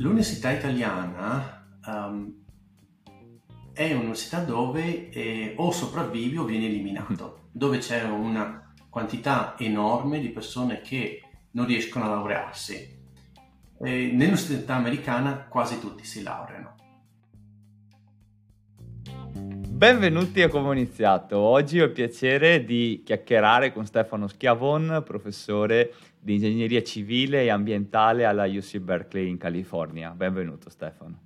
L'università italiana um, è un'università dove eh, o sopravvivi o vieni eliminato, dove c'è una quantità enorme di persone che non riescono a laurearsi. E nell'università americana quasi tutti si laureano. Benvenuti a Come ho iniziato. Oggi ho il piacere di chiacchierare con Stefano Schiavon, professore di ingegneria civile e ambientale alla UC Berkeley in California. Benvenuto Stefano.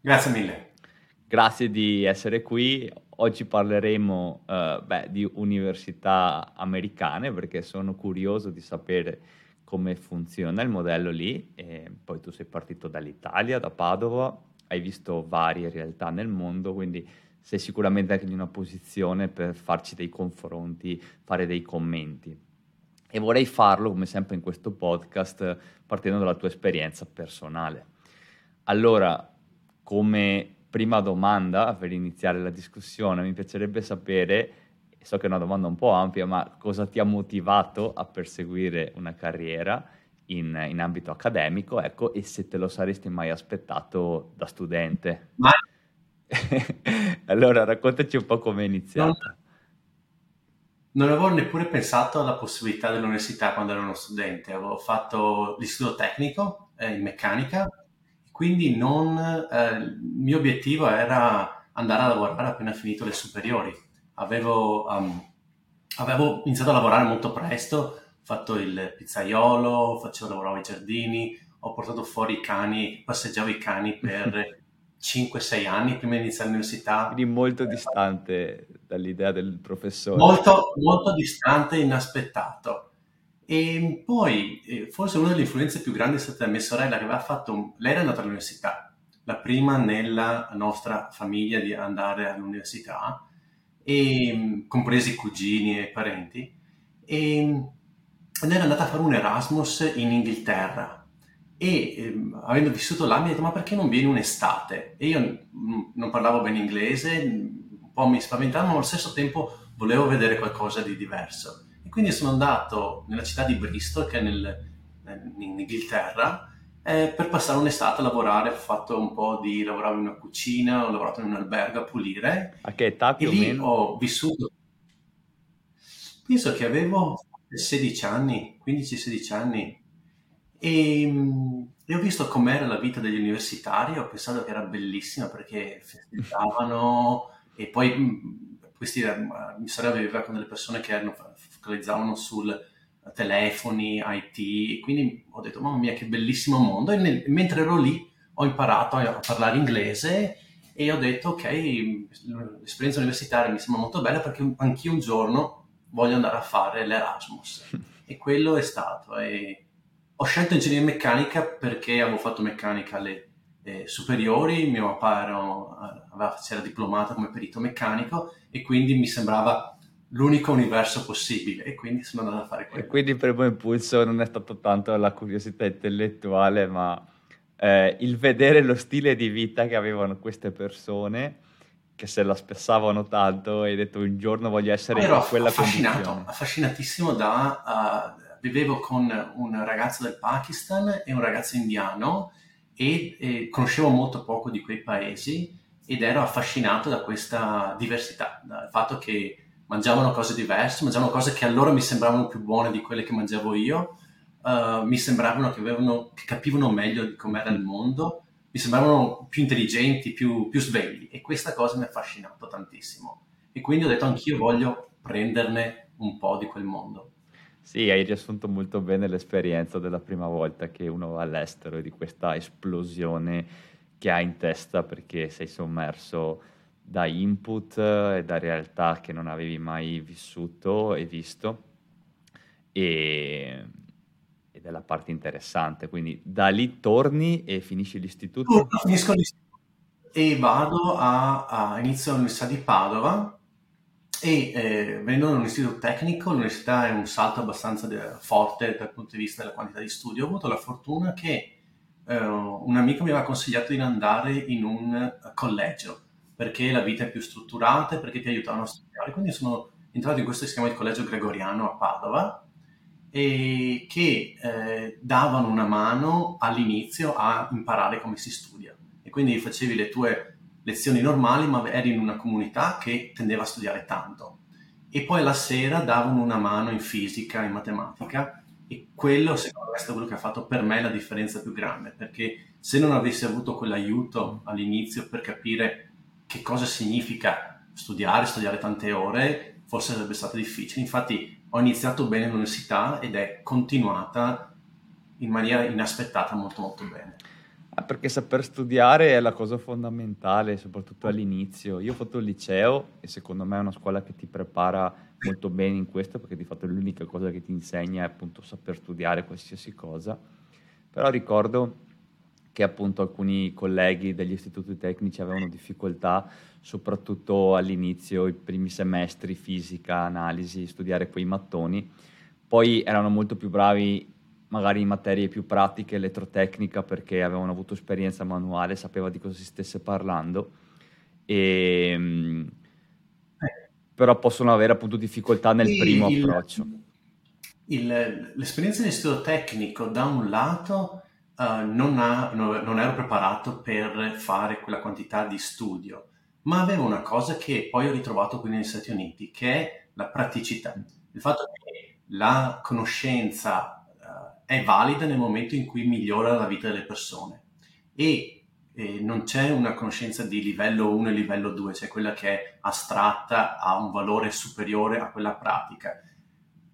Grazie mille. Grazie di essere qui. Oggi parleremo uh, beh, di università americane perché sono curioso di sapere come funziona il modello lì. E poi tu sei partito dall'Italia, da Padova, hai visto varie realtà nel mondo, quindi sei sicuramente anche in una posizione per farci dei confronti, fare dei commenti. E vorrei farlo, come sempre in questo podcast, partendo dalla tua esperienza personale. Allora, come prima domanda per iniziare la discussione, mi piacerebbe sapere, so che è una domanda un po' ampia, ma cosa ti ha motivato a perseguire una carriera in, in ambito accademico, ecco, e se te lo saresti mai aspettato da studente. Ma... allora, raccontaci un po' come è iniziata. Non, non avevo neppure pensato alla possibilità dell'università quando ero uno studente, avevo fatto l'istituto tecnico eh, in meccanica quindi non, eh, il mio obiettivo era andare a lavorare appena finito le superiori. Avevo, um, avevo iniziato a lavorare molto presto, ho fatto il pizzaiolo, facevo, lavoravo ai giardini, ho portato fuori i cani, passeggiavo i cani per 5-6 anni prima di iniziare l'università. Quindi molto distante dall'idea del professore. Molto, molto distante e inaspettato. E poi, eh, forse una delle influenze più grandi è stata mia sorella che aveva fatto, lei era andata all'università, la prima nella nostra famiglia di andare all'università, e, compresi cugini e parenti, e, ed era andata a fare un Erasmus in Inghilterra. E eh, avendo vissuto là mi ha detto ma perché non vieni un'estate? E io n- non parlavo bene inglese, un po' mi spaventavo, ma allo stesso tempo volevo vedere qualcosa di diverso. E quindi sono andato nella città di Bristol, che è nel, in Inghilterra, eh, per passare un'estate a lavorare. Ho fatto un po' di... lavoravo in una cucina, ho lavorato in un albergo a pulire. A che età più e lì meno? ho vissuto... Penso che avevo 16 anni, 15-16 anni. E, e, ho visto com'era la vita degli universitari, ho pensato che era bellissima perché festeggiavano e poi questi, eh, mia sorella viveva con delle persone che erano, focalizzavano sul telefoni, IT, e quindi ho detto, mamma mia, che bellissimo mondo. E nel, mentre ero lì ho imparato a, a, parlare inglese e ho detto, ok, l'esperienza universitaria mi sembra molto bella perché anch'io un giorno voglio andare a fare l'Erasmus. e quello è stato. E ho scelto ingegneria meccanica perché avevo fatto meccanica alle eh, superiori, mio papà era, si era diplomato come perito meccanico e quindi mi sembrava l'unico universo possibile e quindi sono andato a fare quello. E quindi il primo impulso non è stato tanto la curiosità intellettuale, ma eh, il vedere lo stile di vita che avevano queste persone che se la spessavano tanto e hai detto un giorno voglio essere in quella affascinato, condizione. affascinatissimo da... Uh, vivevo con un ragazzo del Pakistan e un ragazzo indiano e, e conoscevo molto poco di quei paesi ed ero affascinato da questa diversità, dal fatto che mangiavano cose diverse, mangiavano cose che allora mi sembravano più buone di quelle che mangiavo io, uh, mi sembravano che, avevano, che, capivano meglio di com'era il mondo, mi sembravano più intelligenti, più, più svegli e questa cosa mi ha affascinato tantissimo. E quindi ho detto anch'io voglio prenderne un po' di quel mondo. Sì, hai riassunto molto bene l'esperienza della prima volta che uno va all'estero e di questa esplosione che hai in testa perché sei sommerso da input e da realtà che non avevi mai vissuto e visto e, ed è la parte interessante. Quindi da lì torni e finisci l'istituto? Finisco l'istituto e vado a, a inizio all'Università di Padova e eh, venendo da un istituto tecnico, l'università è un salto abbastanza de- forte dal punto di vista della quantità di studio. Ho avuto la fortuna che eh, un amico mi aveva consigliato di andare in un collegio perché la vita è più strutturata e perché ti aiutavano a studiare. Quindi sono entrato in questo che si chiama il collegio gregoriano a Padova e che eh, davano una mano all'inizio a imparare come si studia. E quindi facevi le tue lezioni normali, ma eri in una comunità che tendeva a studiare tanto. E poi la sera davano una mano in fisica, in matematica, e quello secondo me è stato quello che ha fatto per me la differenza più grande, perché se non avessi avuto quell'aiuto all'inizio per capire che cosa significa studiare, studiare tante ore, forse sarebbe stato difficile. Infatti ho iniziato bene l'università ed è continuata in maniera inaspettata molto molto bene. Ah, perché saper studiare è la cosa fondamentale, soprattutto all'inizio. Io ho fatto il liceo e secondo me è una scuola che ti prepara molto bene in questo, perché di fatto l'unica cosa che ti insegna è appunto saper studiare qualsiasi cosa. Però ricordo che appunto alcuni colleghi degli istituti tecnici avevano difficoltà, soprattutto all'inizio, i primi semestri, fisica, analisi, studiare quei mattoni. Poi erano molto più bravi magari in materie più pratiche, elettrotecnica, perché avevano avuto esperienza manuale, sapeva di cosa si stesse parlando. E, ehm, però possono avere appunto difficoltà nel il, primo approccio. Il, l'esperienza di studio tecnico da un lato uh, non, ha, no, non, ero preparato per fare quella quantità di studio, ma avevo una cosa che poi ho ritrovato qui negli Stati Uniti, che è la praticità. Il fatto che la conoscenza è valida nel momento in cui migliora la vita delle persone e eh, non c'è una conoscenza di livello 1 e livello 2, cioè quella che è astratta, ha un valore superiore a quella pratica.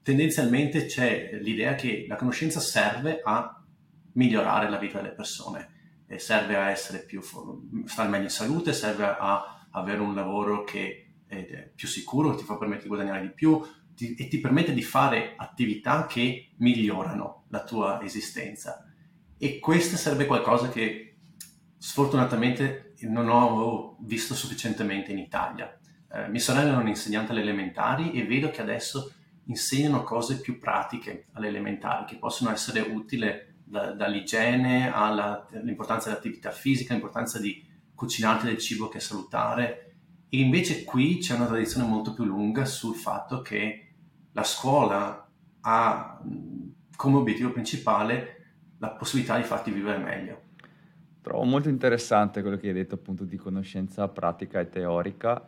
Tendenzialmente c'è l'idea che la conoscenza serve a migliorare la vita delle persone e serve a essere più, stare meglio in salute, serve a avere un lavoro che è più sicuro, che ti fa permettere di guadagnare di più ti, e ti permette di fare attività che migliorano la tua esistenza. E questo sarebbe qualcosa che sfortunatamente non ho visto sufficientemente in Italia. Eh, mia sorella è un'insegnante alle elementari e vedo che adesso insegnano cose più pratiche alle elementari che possono essere utili da, dall'igiene all'importanza dell'attività fisica, l'importanza di cucinarti del cibo che è salutare. E invece qui c'è una tradizione molto più lunga sul fatto che la scuola ha come obiettivo principale la possibilità di farti vivere meglio. Trovo molto interessante quello che hai detto appunto di conoscenza pratica e teorica.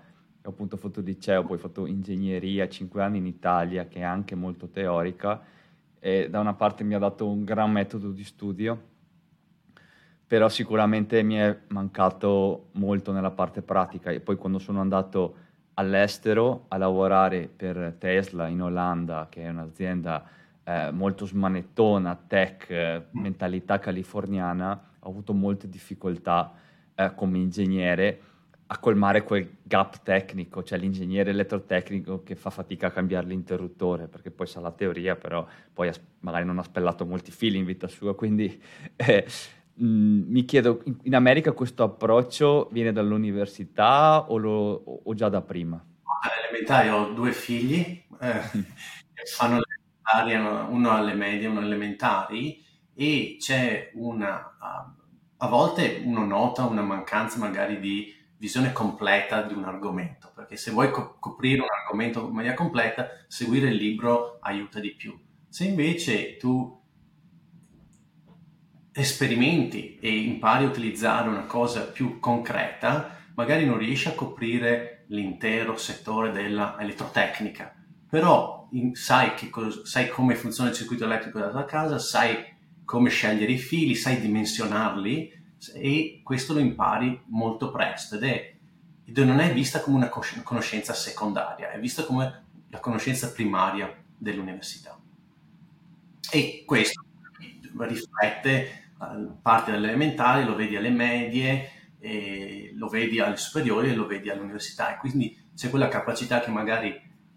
Ho appunto fatto liceo, poi ho fatto ingegneria, 5 anni in Italia, che è anche molto teorica e da una parte mi ha dato un gran metodo di studio, però sicuramente mi è mancato molto nella parte pratica. E poi quando sono andato all'estero a lavorare per Tesla in Olanda, che è un'azienda eh, molto smanettona, tech, eh, mentalità californiana, ho avuto molte difficoltà eh, come ingegnere a colmare quel gap tecnico, cioè l'ingegnere elettrotecnico che fa fatica a cambiare l'interruttore, perché poi sa la teoria, però poi magari non ha spellato molti fili in vita sua, quindi eh, mh, mi chiedo, in, in, America questo approccio viene dall'università o, lo, o già da prima? Elementari, ho due figli, eh, che fanno uno alle medie, uno alle elementari, e c'è una, a volte uno nota una mancanza magari di visione completa di un argomento, perché se vuoi co- coprire un argomento in maniera completa, seguire il libro aiuta di più. Se invece tu esperimenti e impari a utilizzare una cosa più concreta, magari non riesci a coprire l'intero settore dell'elettrotecnica, però in, sai, cos- sai, come funziona il circuito elettrico della tua casa, sai come scegliere i fili, sai dimensionarli e questo lo impari molto presto ed è, ed non è vista come una conoscenza secondaria, è vista come la conoscenza primaria dell'università. E questo riflette parte dalle elementari, lo vedi alle medie, lo vedi alle superiori e lo vedi all'università. E quindi c'è quella capacità che magari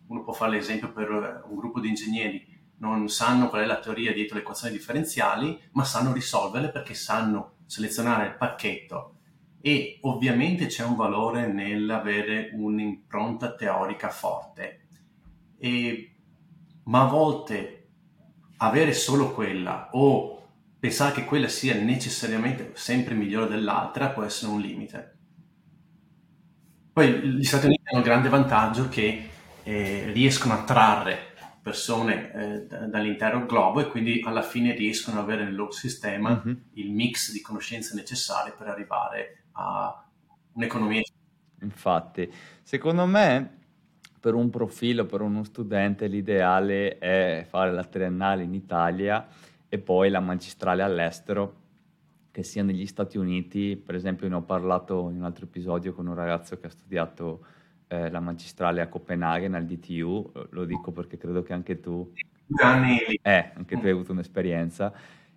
uno può fare l'esempio per un gruppo di ingegneri. Non sanno qual è la teoria dietro le equazioni differenziali, ma sanno risolverle perché sanno selezionare il pacchetto. E ovviamente c'è un valore nell'avere un'impronta teorica forte, e, ma a volte avere solo quella o pensare che quella sia necessariamente sempre migliore dell'altra può essere un limite. Poi gli Stati Uniti hanno il grande vantaggio che eh, riescono a trarre persone eh, dall'intero globo e quindi alla fine riescono ad avere nel loro sistema mm-hmm. il mix di conoscenze necessarie per arrivare a un'economia. Infatti, secondo me per un profilo, per uno studente, l'ideale è fare la triennale in Italia e poi la magistrale all'estero, che sia negli Stati Uniti. Per esempio, ne ho parlato in un altro episodio con un ragazzo che ha studiato eh, la magistrale a Copenaghen al DTU, lo dico perché credo che anche tu, eh, anche tu hai avuto un'esperienza,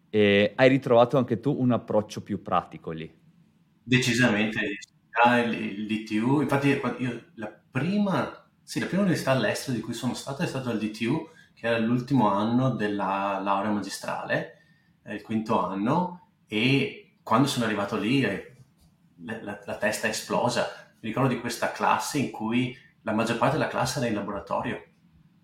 e hai ritrovato anche tu un approccio più pratico lì. Decisamente, il, DTU, infatti io la prima, sì, la prima università all'estero di cui sono stato è stato al DTU, che era l'ultimo anno della laurea magistrale, il quinto anno, e quando sono arrivato lì eh, la, la, la testa è esplosa mi ricordo di questa classe in cui la maggior parte della classe era in laboratorio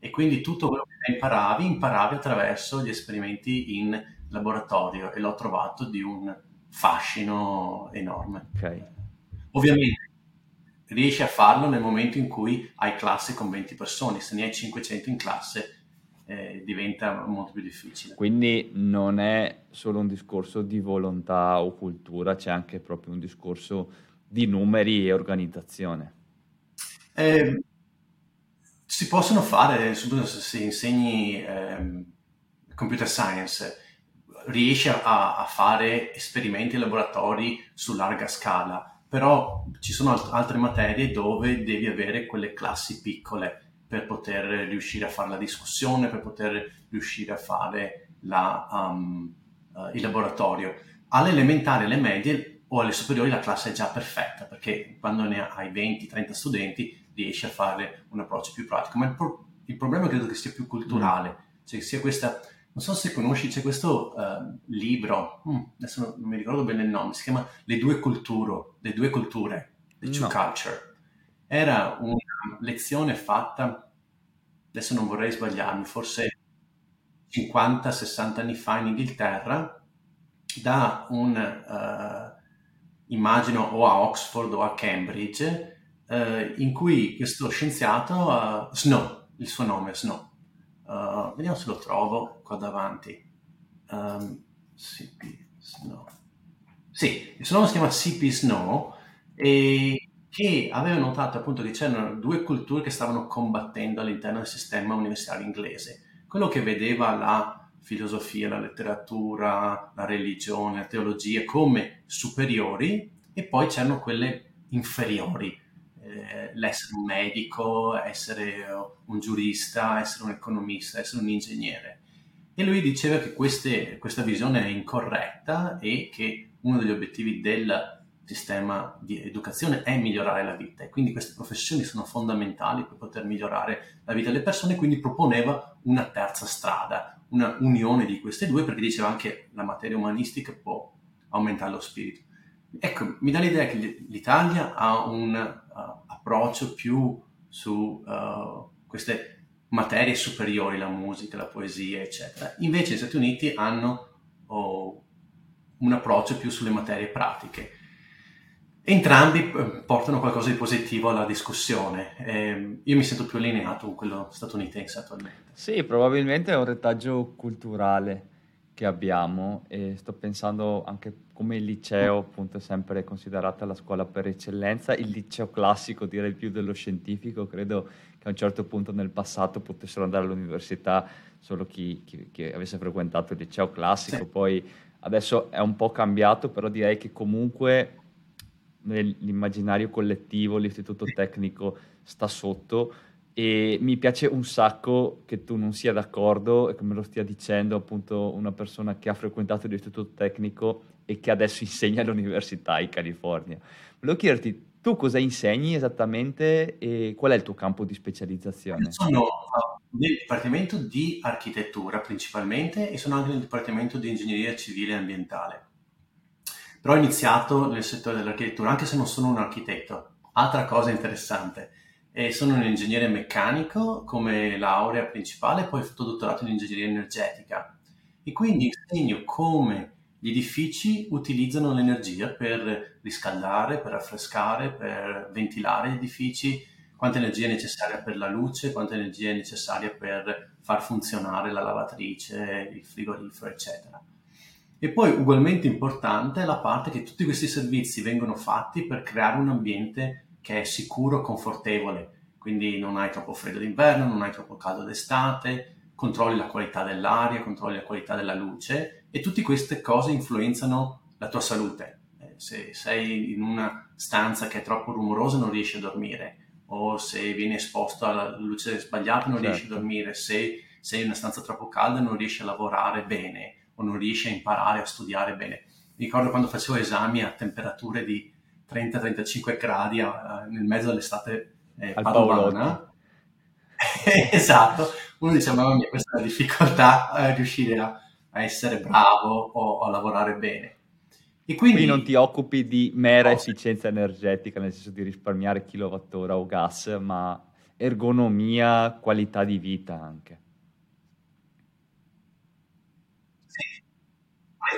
e quindi tutto quello che imparavi, imparavi attraverso gli esperimenti in laboratorio e l'ho trovato di un fascino enorme. Okay. Ovviamente riesci a farlo nel momento in cui hai classe con 20 persone, se ne hai 500 in classe eh, diventa molto più difficile. Quindi non è solo un discorso di volontà o cultura, c'è anche proprio un discorso di numeri e organizzazione? Eh, si possono fare, soprattutto se insegni eh, computer science, riesci a, a, fare esperimenti e laboratori su larga scala, però ci sono alt- altre materie dove devi avere quelle classi piccole per poter riuscire a fare la discussione, per poter riuscire a fare la, um, uh, il laboratorio. Alle elementari alle medie o alle superiori la classe è già perfetta perché quando ne hai 20-30 studenti riesci a fare un approccio più pratico. Ma il, pro- il problema credo che sia più culturale, mm. cioè sia questa, non so se conosci, c'è questo uh, libro, mm, adesso non, mi ricordo bene il nome, si chiama Le due culture, le due culture, The Two no. Culture. Era una lezione fatta, adesso non vorrei sbagliarmi, forse 50-60 anni fa in Inghilterra, da un... Uh, immagino o a Oxford o a Cambridge, eh, in cui questo scienziato, uh, Snow, il suo nome è Snow, uh, vediamo se lo trovo qua davanti. Um, CP Snow. Sì, il suo nome si chiama CP Snow e che aveva notato appunto che c'erano due culture che stavano combattendo all'interno del sistema universitario inglese. Quello che vedeva la filosofia, la letteratura, la religione, la teologia come superiori e poi c'erano quelle inferiori, eh, l'essere un medico, essere un giurista, essere un economista, essere un ingegnere. E lui diceva che queste, questa visione è incorretta e che uno degli obiettivi del sistema di educazione è migliorare la vita e quindi queste professioni sono fondamentali per poter migliorare la vita delle persone, quindi proponeva una terza strada, una unione di queste due perché diceva anche la materia umanistica può aumentare lo spirito. Ecco, mi dà l'idea che l'Italia ha un uh, approccio più su uh, queste materie superiori, la musica, la poesia, eccetera. Invece gli Stati Uniti hanno oh, un approccio più sulle materie pratiche. Entrambi eh, portano qualcosa di positivo alla discussione. Eh, io mi sento più allineato con quello statunitense attualmente. Sì, probabilmente è un retaggio culturale che abbiamo e sto pensando anche come il liceo appunto è sempre considerata la scuola per eccellenza, il liceo classico direi più dello scientifico, credo che a un certo punto nel passato potessero andare all'università solo chi, chi, chi avesse frequentato il liceo classico, sì. poi adesso è un po' cambiato, però direi che comunque nell'immaginario collettivo, l'istituto tecnico sta sotto e mi piace un sacco che tu non sia d'accordo e che me lo stia dicendo appunto una persona che ha frequentato l'istituto tecnico e che adesso insegna all'università in California. Volevo chiederti, tu cosa insegni esattamente e qual è il tuo campo di specializzazione? Sono nel dipartimento di architettura principalmente e sono anche nel dipartimento di ingegneria civile e ambientale. Però ho iniziato nel settore dell'architettura, anche se non sono un architetto. Altra cosa interessante, eh, sono un ingegnere meccanico come laurea principale, poi ho fatto dottorato in ingegneria energetica e quindi insegno come gli edifici utilizzano l'energia per riscaldare, per raffrescare, per ventilare gli edifici, quanta energia è necessaria per la luce, quanta energia è necessaria per far funzionare la lavatrice, il frigorifero, eccetera. E poi ugualmente importante è la parte che tutti questi servizi vengono fatti per creare un ambiente che è sicuro, confortevole, quindi non hai troppo freddo d'inverno, non hai troppo caldo d'estate, controlli la qualità dell'aria, controlli la qualità della luce e tutte queste cose influenzano la tua salute. Eh, se sei in una stanza che è troppo rumorosa non riesci a dormire o se vieni esposto alla luce sbagliata non certo. riesci a certo. dormire, se sei in una stanza troppo calda non riesci a lavorare bene o non riesci a imparare a studiare bene. Mi ricordo quando facevo esami a temperature di 30-35 gradi a, nel mezzo dell'estate eh, padovana. esatto, uno dice mamma mia questa è la difficoltà a riuscire a, a essere bravo o a lavorare bene. E quindi, quindi non ti occupi di mera efficienza energetica, nel senso di risparmiare kilowattora o gas, ma ergonomia, qualità di vita anche.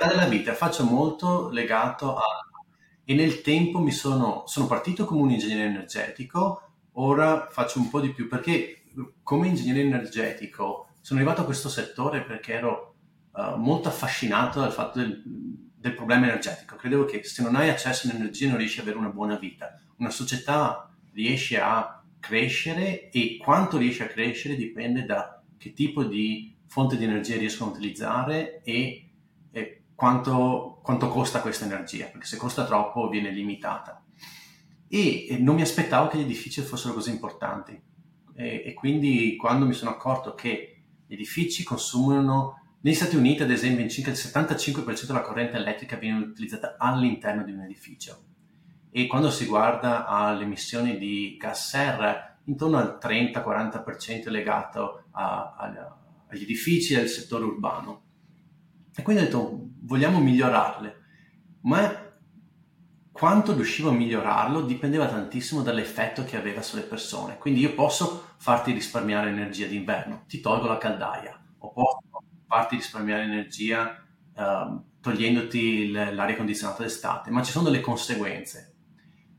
Qualità della vita faccio molto legato a... E nel tempo mi sono, sono partito come un ingegnere energetico, ora faccio un po' di più perché come ingegnere energetico sono arrivato a questo settore perché ero uh, molto affascinato dal fatto del, del, problema energetico. Credevo che se non hai accesso all'energia non riesci ad avere una buona vita. Una società riesce a crescere e quanto riesce a crescere dipende da che tipo di fonte di energia riescono a utilizzare e quanto, quanto costa questa energia, perché se costa troppo viene limitata. E, e non mi aspettavo che gli edifici fossero così importanti. E, e, quindi quando mi sono accorto che gli edifici consumano, negli Stati Uniti ad esempio, circa il 75% della corrente elettrica viene utilizzata all'interno di un edificio. E quando si guarda alle emissioni di gas serra, intorno al 30-40% è legato a, a, agli edifici e al settore urbano. E quindi ho detto, vogliamo migliorarle, ma quanto riuscivo a migliorarlo dipendeva tantissimo dall'effetto che aveva sulle persone. Quindi io posso farti risparmiare energia d'inverno, ti tolgo la caldaia, o posso farti risparmiare energia uh, togliendoti l'aria condizionata d'estate, ma ci sono delle conseguenze.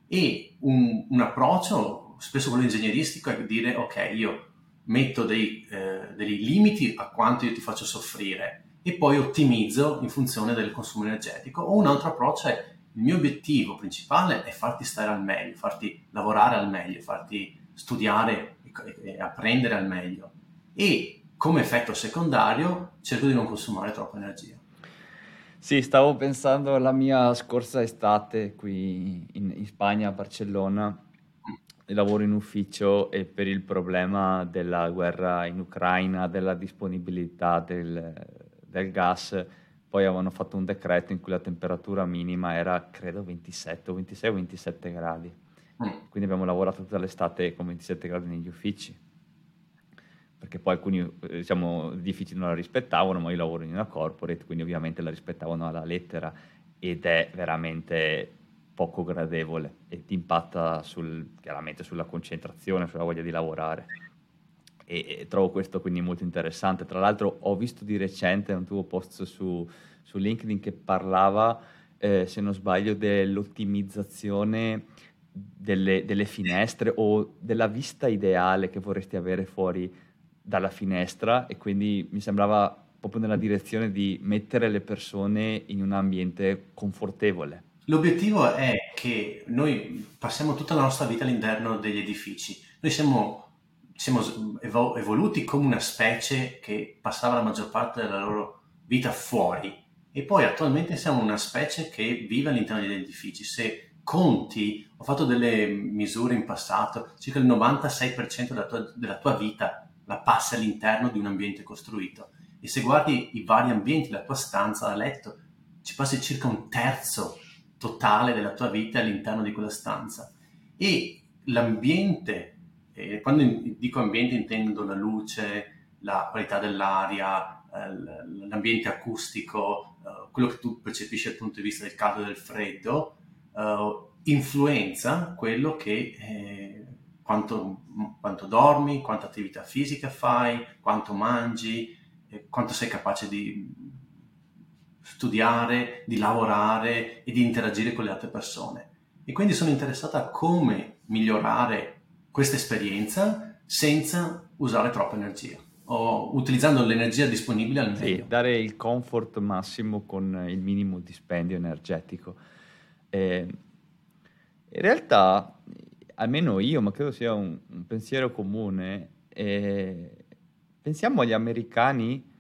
E un, un approccio, spesso quello ingegneristico, è dire ok, io metto dei, eh, dei limiti a quanto io ti faccio soffrire e poi ottimizzo in funzione del consumo energetico. O un altro approccio è il mio obiettivo principale è farti stare al meglio, farti lavorare al meglio, farti studiare e, apprendere al meglio. E come effetto secondario cerco di non consumare troppa energia. Sì, stavo pensando alla mia scorsa estate qui in, in Spagna, a Barcellona, mm. lavoro in ufficio e per il problema della guerra in Ucraina, della disponibilità del, del gas, poi avevano fatto un decreto in cui la temperatura minima era credo 27 o 26 o 27 gradi. Mm. Quindi abbiamo lavorato tutta l'estate con 27 gradi negli uffici. Perché poi alcuni eh, diciamo, edifici non la rispettavano, ma io lavoro in una corporate, quindi ovviamente la rispettavano alla lettera ed è veramente poco gradevole e ti impatta sul, chiaramente sulla concentrazione, sulla voglia di lavorare e, e, trovo questo quindi molto interessante. Tra l'altro ho visto di recente un tuo post su, su LinkedIn che parlava, eh, se non sbaglio, dell'ottimizzazione delle, delle, finestre o della vista ideale che vorresti avere fuori dalla finestra e quindi mi sembrava proprio nella direzione di mettere le persone in un ambiente confortevole. L'obiettivo è che noi passiamo tutta la nostra vita all'interno degli edifici. Noi siamo siamo evoluti come una specie che passava la maggior parte della loro vita fuori. E poi attualmente siamo una specie che vive all'interno degli edifici. Se conti, ho fatto delle misure in passato, circa il 96% della tua, della tua vita la passi all'interno di un ambiente costruito. E se guardi i vari ambienti, la tua stanza da letto, ci passi circa un terzo totale della tua vita all'interno di quella stanza. E l'ambiente e quando dico ambiente intendo la luce, la qualità dell'aria, eh, l'ambiente acustico, eh, quello che tu percepisci dal punto di vista del caldo e del freddo, eh, influenza quello che quanto, quanto, dormi, quanta attività fisica fai, quanto mangi, quanto sei capace di studiare, di lavorare e di interagire con le altre persone. E quindi sono interessata a come migliorare questa esperienza senza usare troppa energia o utilizzando l'energia disponibile al meglio. Sì, dare il comfort massimo con il minimo dispendio energetico. Eh, in realtà, almeno io, ma credo sia un, un pensiero comune, eh, pensiamo agli americani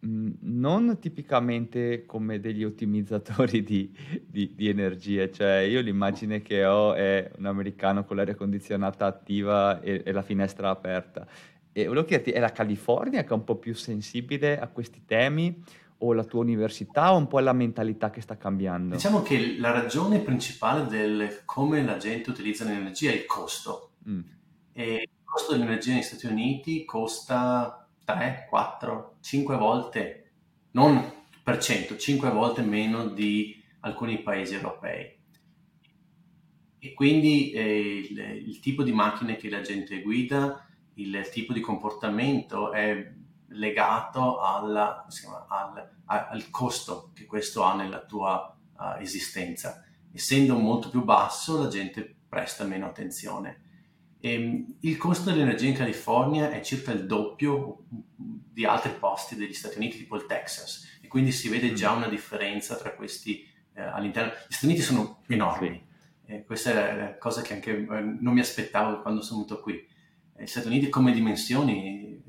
mh, non tipicamente come degli ottimizzatori di, di, di energie, cioè io l'immagine che ho è un americano con l'aria condizionata attiva e, e la finestra aperta. E volevo chiederti, è la California che è un po' più sensibile a questi temi o la tua università o un po' la mentalità che sta cambiando? Diciamo che la ragione principale del come la gente utilizza l'energia è il costo. Mm. E il costo dell'energia negli Stati Uniti costa 3, 4, 5 volte, non per cento, 5 volte meno di alcuni paesi europei. E quindi eh, il, il, tipo di macchine che la gente guida, il tipo di comportamento è legato alla, chiama, al, al, costo che questo ha nella tua uh, esistenza. Essendo molto più basso, la gente presta meno attenzione. E, ehm, il costo dell'energia in California è circa il doppio di altri posti degli Stati Uniti, tipo il Texas, e quindi si vede già mm. una differenza tra questi eh, all'interno. Gli Stati Uniti sono enormi, e questa è la cosa che anche eh, non mi aspettavo quando sono venuto qui. Gli Stati Uniti come dimensioni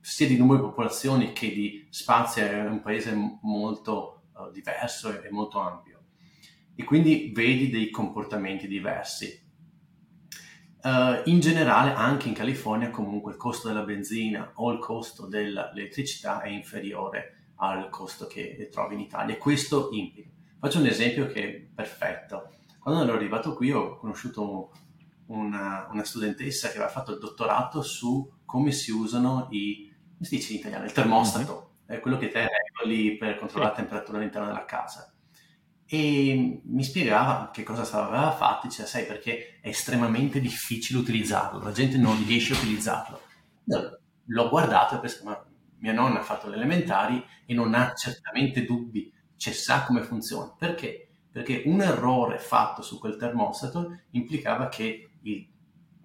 sia di numero di popolazioni che di spazio è un paese molto diverso e molto ampio e quindi vedi dei comportamenti diversi. Uh, in generale anche in California comunque il costo della benzina o il costo dell'elettricità è inferiore al costo che trovi in Italia e questo implica. Faccio un esempio che è perfetto. Quando ero arrivato qui ho conosciuto una, una studentessa che aveva fatto il dottorato su come si usano i come si dice in italiano? Il termostato, mm-hmm. è quello che te regoli per controllare la temperatura all'interno della casa. E mi spiegava che cosa aveva fatto, diceva, sai perché è estremamente difficile utilizzarlo, la gente non riesce a utilizzarlo. L'ho guardato e pensato, ma mia nonna ha fatto le elementari e non ha certamente dubbi, cioè sa come funziona. Perché? Perché un errore fatto su quel termostato implicava che il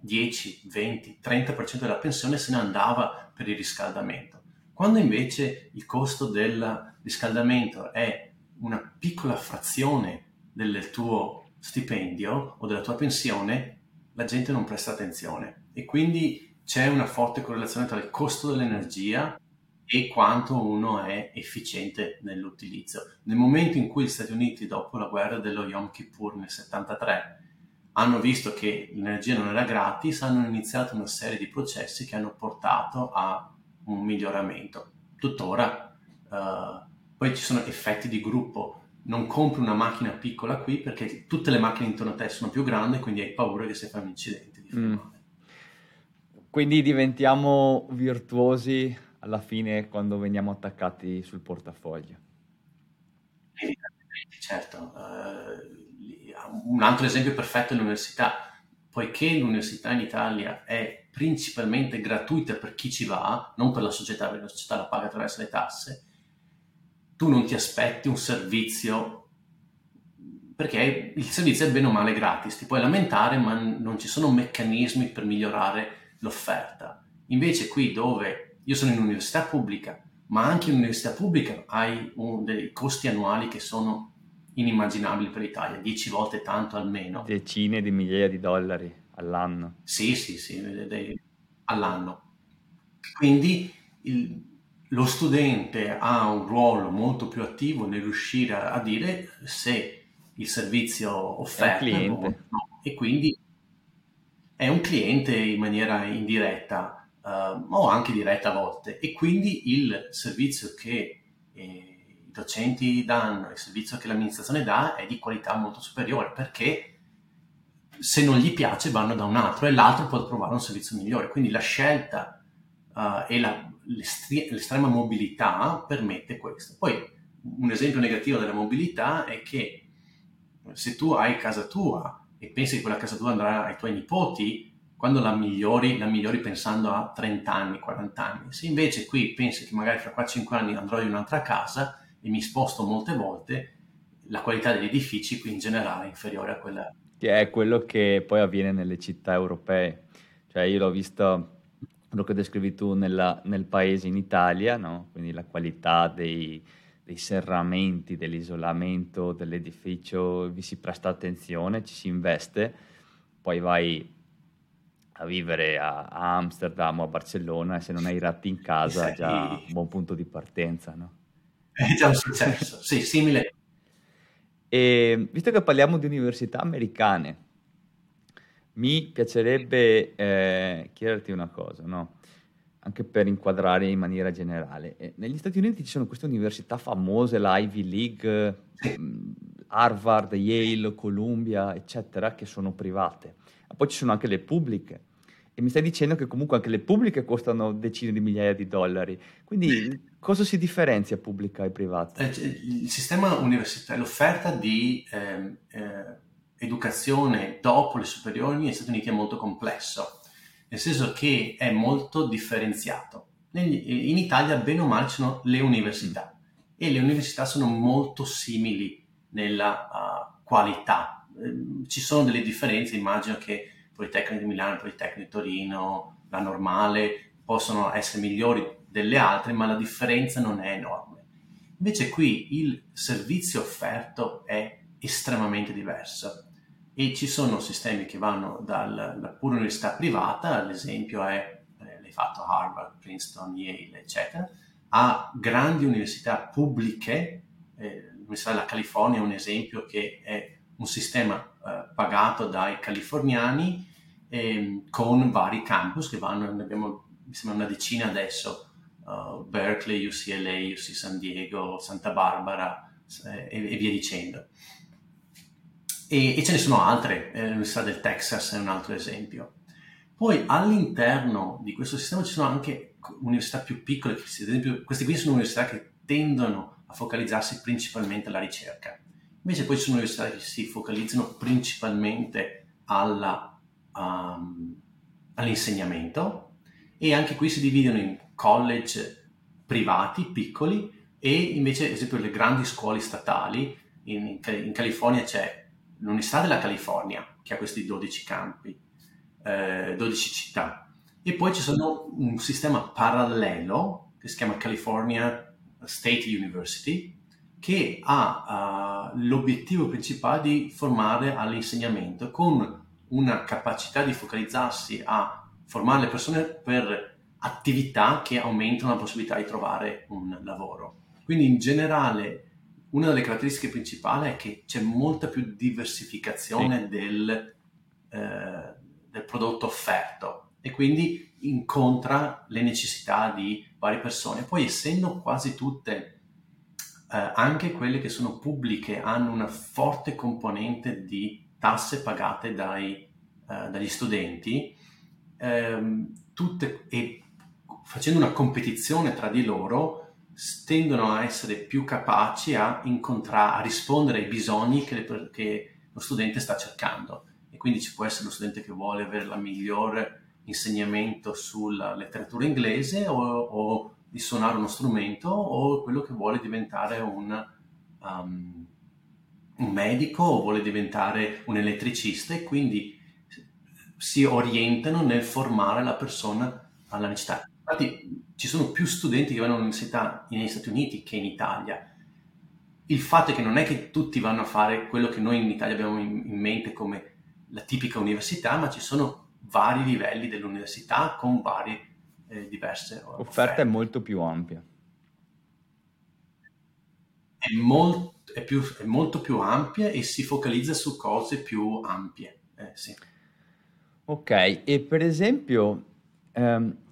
10, 20, 30% della pensione se ne andava per il riscaldamento. Quando invece il costo del riscaldamento è una piccola frazione del tuo stipendio o della tua pensione, la gente non presta attenzione e quindi c'è una forte correlazione tra il costo dell'energia e quanto uno è efficiente nell'utilizzo. Nel momento in cui gli Stati Uniti, dopo la guerra dello Yom Kippur nel 73, hanno visto che l'energia non era gratis, hanno iniziato una serie di processi che hanno portato a un miglioramento. Tuttora, uh, poi ci sono effetti di gruppo. Non compri una macchina piccola qui perché tutte le macchine intorno a te sono più grandi, quindi hai paura che se fai un incidente di mm. Quindi diventiamo virtuosi alla fine quando veniamo attaccati sul portafoglio. Certo, uh, un altro esempio perfetto è l'università, poiché l'università in Italia è principalmente gratuita per chi ci va, non per la società, perché la società la paga attraverso le tasse, tu non ti aspetti un servizio perché il servizio è bene o male gratis, ti puoi lamentare ma non ci sono meccanismi per migliorare l'offerta. Invece qui dove io sono in un'università pubblica, ma anche in un'università pubblica hai un, dei costi annuali che sono inimmaginabili per l'Italia, dieci volte tanto almeno. Decine di migliaia di dollari all'anno. Sì, sì, sì, all'anno. Quindi il, lo studente ha un ruolo molto più attivo nel riuscire a, a dire se il servizio offerto è. No, e quindi è un cliente in maniera indiretta uh, o anche diretta a volte e quindi il servizio che eh, docenti danno, il servizio che l'amministrazione dà è di qualità molto superiore perché se non gli piace vanno da un altro e l'altro può trovare un servizio migliore. Quindi la scelta uh, e la, l'estrema mobilità permette questo. Poi un esempio negativo della mobilità è che se tu hai casa tua e pensi che quella casa tua andrà ai tuoi nipoti, quando la migliori, la migliori pensando a 30 anni, 40 anni. Se invece qui pensi che magari fra 4-5 anni andrò in un'altra casa, e mi sposto molte volte, la qualità degli edifici qui in generale è inferiore a quella... Che è quello che poi avviene nelle città europee. Cioè io l'ho visto, quello che descrivi tu nella, nel paese in Italia, no? quindi la qualità dei, dei serramenti, dell'isolamento dell'edificio, vi si presta attenzione, ci si investe, poi vai a vivere a, a Amsterdam o a Barcellona e se non hai i ratti in casa è già un buon punto di partenza, no? È già un successo, sì, simile. E visto che parliamo di università americane, mi piacerebbe eh, chiederti una cosa, no? anche per inquadrare in maniera generale. Eh, negli Stati Uniti ci sono queste università famose, la Ivy League, mm, Harvard, Yale, Columbia, eccetera, che sono private. Ma poi ci sono anche le pubbliche. E mi stai dicendo che comunque anche le pubbliche costano decine di migliaia di dollari. Quindi cosa si differenzia pubblica e privata? Eh, il sistema universitario, l'offerta di eh, eh, educazione dopo le superiori negli Stati Uniti è molto complesso, nel senso che è molto differenziato. In Italia, bene o male, ci sono le università e le università sono molto simili nella uh, qualità. Eh, ci sono delle differenze, immagino che Politecnico di Milano, Politecnico di Torino, la normale, possono essere migliori delle altre, ma la differenza non è enorme. Invece qui il servizio offerto è estremamente diverso e ci sono sistemi che vanno dalla pura università privata, l'esempio è, eh, l'hai fatto Harvard, Princeton, Yale, eccetera, a grandi università pubbliche, eh, l'Università della California è un esempio che è un sistema eh, pagato dai californiani eh, con vari campus che vanno, ne abbiamo mi sembra una decina adesso, uh, Berkeley, UCLA, UC San Diego, Santa Barbara eh, e, e, via dicendo. E, e ce ne sono altre, eh, l'Università del Texas è un altro esempio. Poi all'interno di questo sistema ci sono anche università più piccole, ad esempio queste qui sono università che tendono a focalizzarsi principalmente alla ricerca Invece poi ci sono università che si focalizzano principalmente alla, um, all'insegnamento e anche qui si dividono in college privati, piccoli, e invece, ad esempio, le grandi scuole statali. In, in California c'è l'Università della California, che ha questi 12 campi, eh, 12 città. E poi ci sono un sistema parallelo che si chiama California State University, che ha uh, l'obiettivo principale di formare all'insegnamento con una capacità di focalizzarsi a formare le persone per attività che aumentano la possibilità di trovare un lavoro. Quindi in generale una delle caratteristiche principali è che c'è molta più diversificazione sì. del, eh, del prodotto offerto e quindi incontra le necessità di varie persone. Poi essendo quasi tutte eh, anche quelle che sono pubbliche hanno una forte componente di tasse pagate dai, eh, dagli studenti, ehm, tutte, e facendo una competizione tra di loro tendono a essere più capaci a a rispondere ai bisogni che, le, che lo studente sta cercando. E quindi ci può essere lo studente che vuole avere la migliore insegnamento sulla letteratura inglese o, o di suonare uno strumento o quello che vuole diventare un, um, un medico o vuole diventare un elettricista e quindi si orientano nel formare la persona alla necessità. Infatti ci sono più studenti che vanno all'università negli Stati Uniti che in Italia. Il fatto è che non è che tutti vanno a fare quello che noi in Italia abbiamo in mente come la tipica università, ma ci sono vari livelli dell'università con varie eh, diverse offerte. L'offerta è molto più ampia. È, molt, è, più, è, molto più ampia e si focalizza su cose più ampie. Eh, sì. Ok, e per esempio, ehm,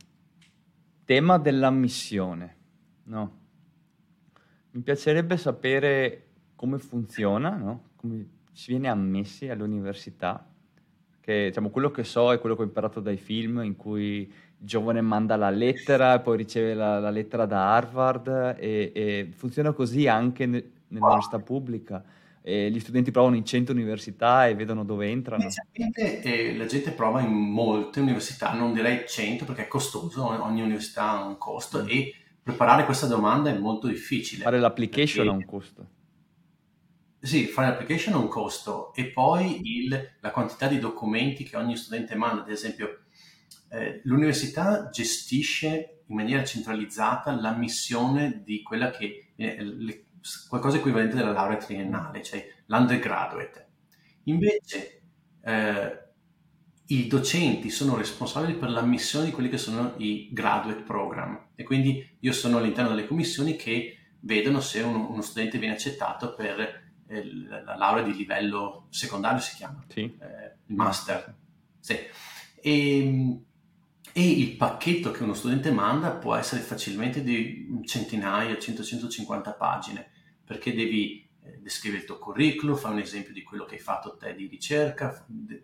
tema dell'ammissione, no? Mi piacerebbe sapere come funziona, no? Come si viene ammessi all'università, che diciamo, quello che so è quello che ho imparato dai film in cui giovane manda la lettera e poi riceve la, la lettera da Harvard e, e funziona così anche ne, nell'università pubblica. E gli studenti provano in 100 università e vedono dove entrano. Eh, la gente prova in molte università, non direi 100 perché è costoso, ogni università ha un costo mm. e preparare questa domanda è molto difficile. Fare l'application ha un costo. Sì, fare l'application ha un costo e poi il, la quantità di documenti che ogni studente manda, ad esempio eh, l'università gestisce in maniera centralizzata l'ammissione di quella che è le, qualcosa equivalente della laurea triennale, cioè l'undergraduate. Invece eh, i docenti sono responsabili per l'ammissione di quelli che sono i graduate program e quindi io sono all'interno delle commissioni che vedono se uno, uno studente viene accettato per eh, la laurea di livello secondario, si chiama, sì. eh, il master. Sì. E, ehm, e, il pacchetto che uno studente manda può essere facilmente di centinaia, 100-150 pagine, perché devi eh, descrivere il tuo curriculum, fare un esempio di quello che hai fatto te di ricerca, de-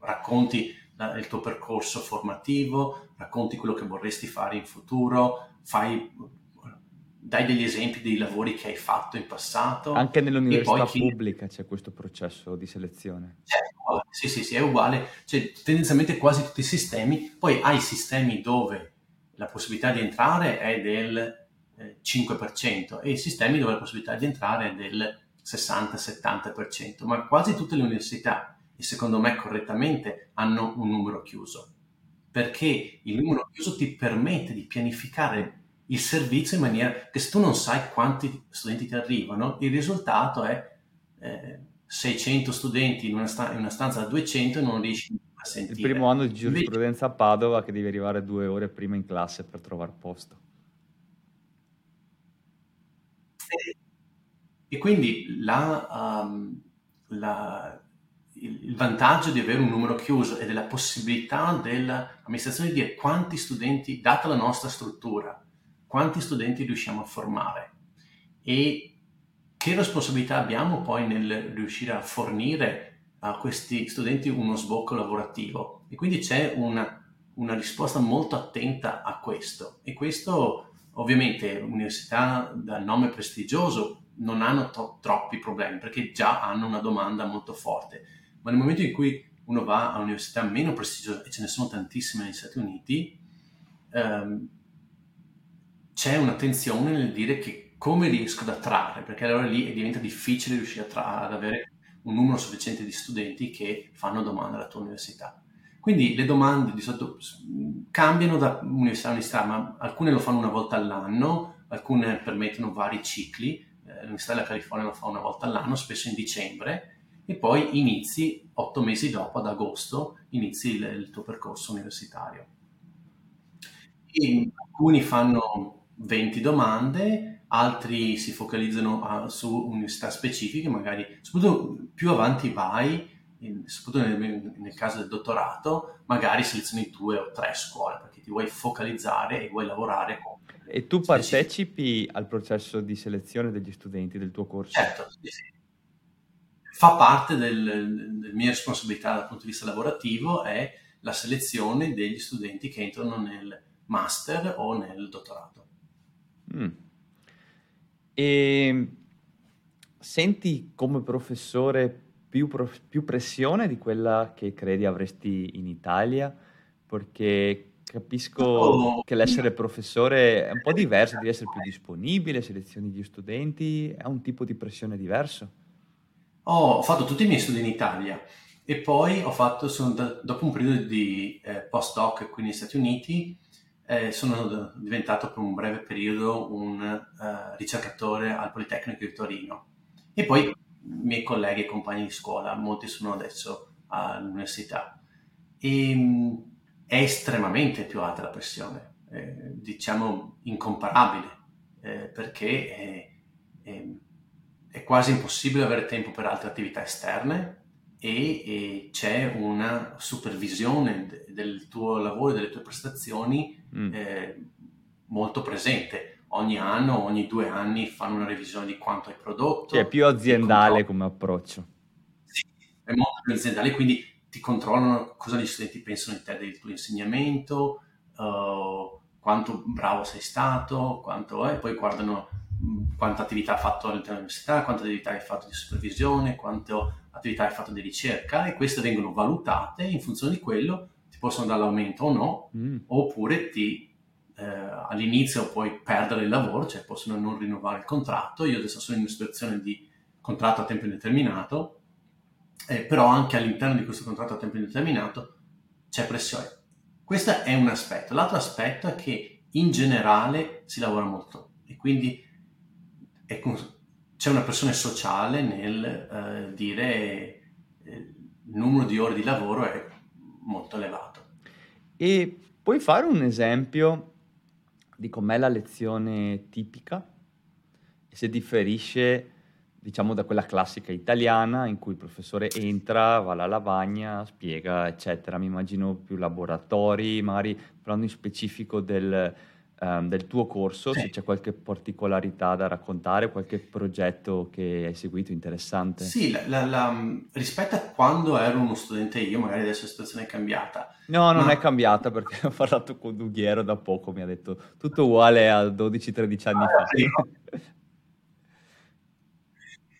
racconti la, il tuo percorso formativo, racconti quello che vorresti fare in futuro, fai dai degli esempi dei lavori che hai fatto in passato. Anche nell'università chi... pubblica c'è questo processo di selezione. Certo, sì, sì, sì, è uguale. Cioè, tendenzialmente quasi tutti i sistemi, poi hai sistemi dove la possibilità di entrare è del 5% e i sistemi dove la possibilità di entrare è del 60-70%, ma quasi tutte le università, e secondo me correttamente, hanno un numero chiuso, perché il numero chiuso ti permette di pianificare il servizio in maniera che se tu non sai quanti studenti ti arrivano, il risultato è eh, 600 studenti in una, sta- in una, stanza da 200 e non riesci a sentire. Il primo anno di giurisprudenza a Padova che devi arrivare due ore prima in classe per trovare posto. E, e quindi la, um, la, il, il, vantaggio di avere un numero chiuso e della possibilità dell'amministrazione di dire quanti studenti, data la nostra struttura, quanti studenti riusciamo a formare e che responsabilità abbiamo poi nel riuscire a fornire a questi studenti uno sbocco lavorativo. E quindi c'è una, una risposta molto attenta a questo. E questo ovviamente università dal nome prestigioso non hanno to- troppi problemi perché già hanno una domanda molto forte. Ma nel momento in cui uno va a università meno prestigiose, e ce ne sono tantissime negli Stati Uniti, ehm, c'è una tensione nel dire che come riesco ad attrarre, perché allora lì diventa difficile riuscire tra- ad avere un numero sufficiente di studenti che fanno domanda alla tua università. Quindi le domande di solito cambiano da università a università, ma alcune lo fanno una volta all'anno, alcune permettono vari cicli, eh, l'Università della California lo fa una volta all'anno, spesso in dicembre, e poi inizi otto mesi dopo, ad agosto, inizi il, il tuo percorso universitario. E alcuni fanno 20 domande, altri si focalizzano a, su università specifiche, magari soprattutto più avanti vai, in, soprattutto nel, nel, caso del dottorato, magari selezioni due o tre scuole perché ti vuoi focalizzare e vuoi lavorare con. E tu partecipi al processo di selezione degli studenti del tuo corso? Certo, sì, sì. Fa parte del, della mia responsabilità dal punto di vista lavorativo è la selezione degli studenti che entrano nel master o nel dottorato. Mm. E senti come professore più, più pressione di quella che credi avresti in Italia? Perché capisco oh. che l'essere professore è un po' diverso, devi essere più disponibile, selezioni gli studenti, è un tipo di pressione diverso. Ho fatto tutti i miei studi in Italia e poi ho fatto, da, dopo un periodo di eh, postdoc qui negli Stati Uniti, eh, sono diventato per un breve periodo un uh, ricercatore al Politecnico di Torino e poi miei colleghi e compagni di scuola, molti sono adesso all'università. E, um, è estremamente più alta la pressione, eh, diciamo incomparabile, eh, perché è, è, è quasi impossibile avere tempo per altre attività esterne e, e c'è una supervisione de, del tuo lavoro e delle tue prestazioni mm. eh, molto presente. Ogni anno, ogni due anni fanno una revisione di quanto hai prodotto. Sì, è più aziendale come approccio. Sì, è molto più aziendale, quindi ti controllano cosa gli studenti pensano di te, del tuo insegnamento, uh, quanto bravo sei stato, quanto è, poi guardano quanta attività hai fatto all'interno dell'università, quanta attività hai fatto di supervisione, quante attività hai fatto di ricerca e queste vengono valutate in funzione di quello ti possono dare l'aumento o no, mm. oppure ti, eh, all'inizio puoi perdere il lavoro, cioè possono non rinnovare il contratto. Io adesso sono in una situazione di contratto a tempo indeterminato, eh, però anche all'interno di questo contratto a tempo indeterminato c'è pressione. questo è un aspetto. L'altro aspetto è che in generale si lavora molto e quindi è, c'è una pressione sociale nel eh, dire eh, il numero di ore di lavoro è molto elevato. E puoi fare un esempio di com'è la lezione tipica e se differisce diciamo da quella classica italiana in cui il professore entra, va alla lavagna, spiega, eccetera. Mi immagino più laboratori, magari parlando in specifico del, um, del tuo corso, sì. se c'è qualche particolarità da raccontare, qualche progetto che hai seguito interessante. Sì, la, la, la, rispetto a quando ero uno studente io, magari adesso la situazione è cambiata. No, non ma... è cambiata perché ho parlato con Dughiero da poco, mi ha detto tutto uguale a 12-13 anni ah, fa. Sì,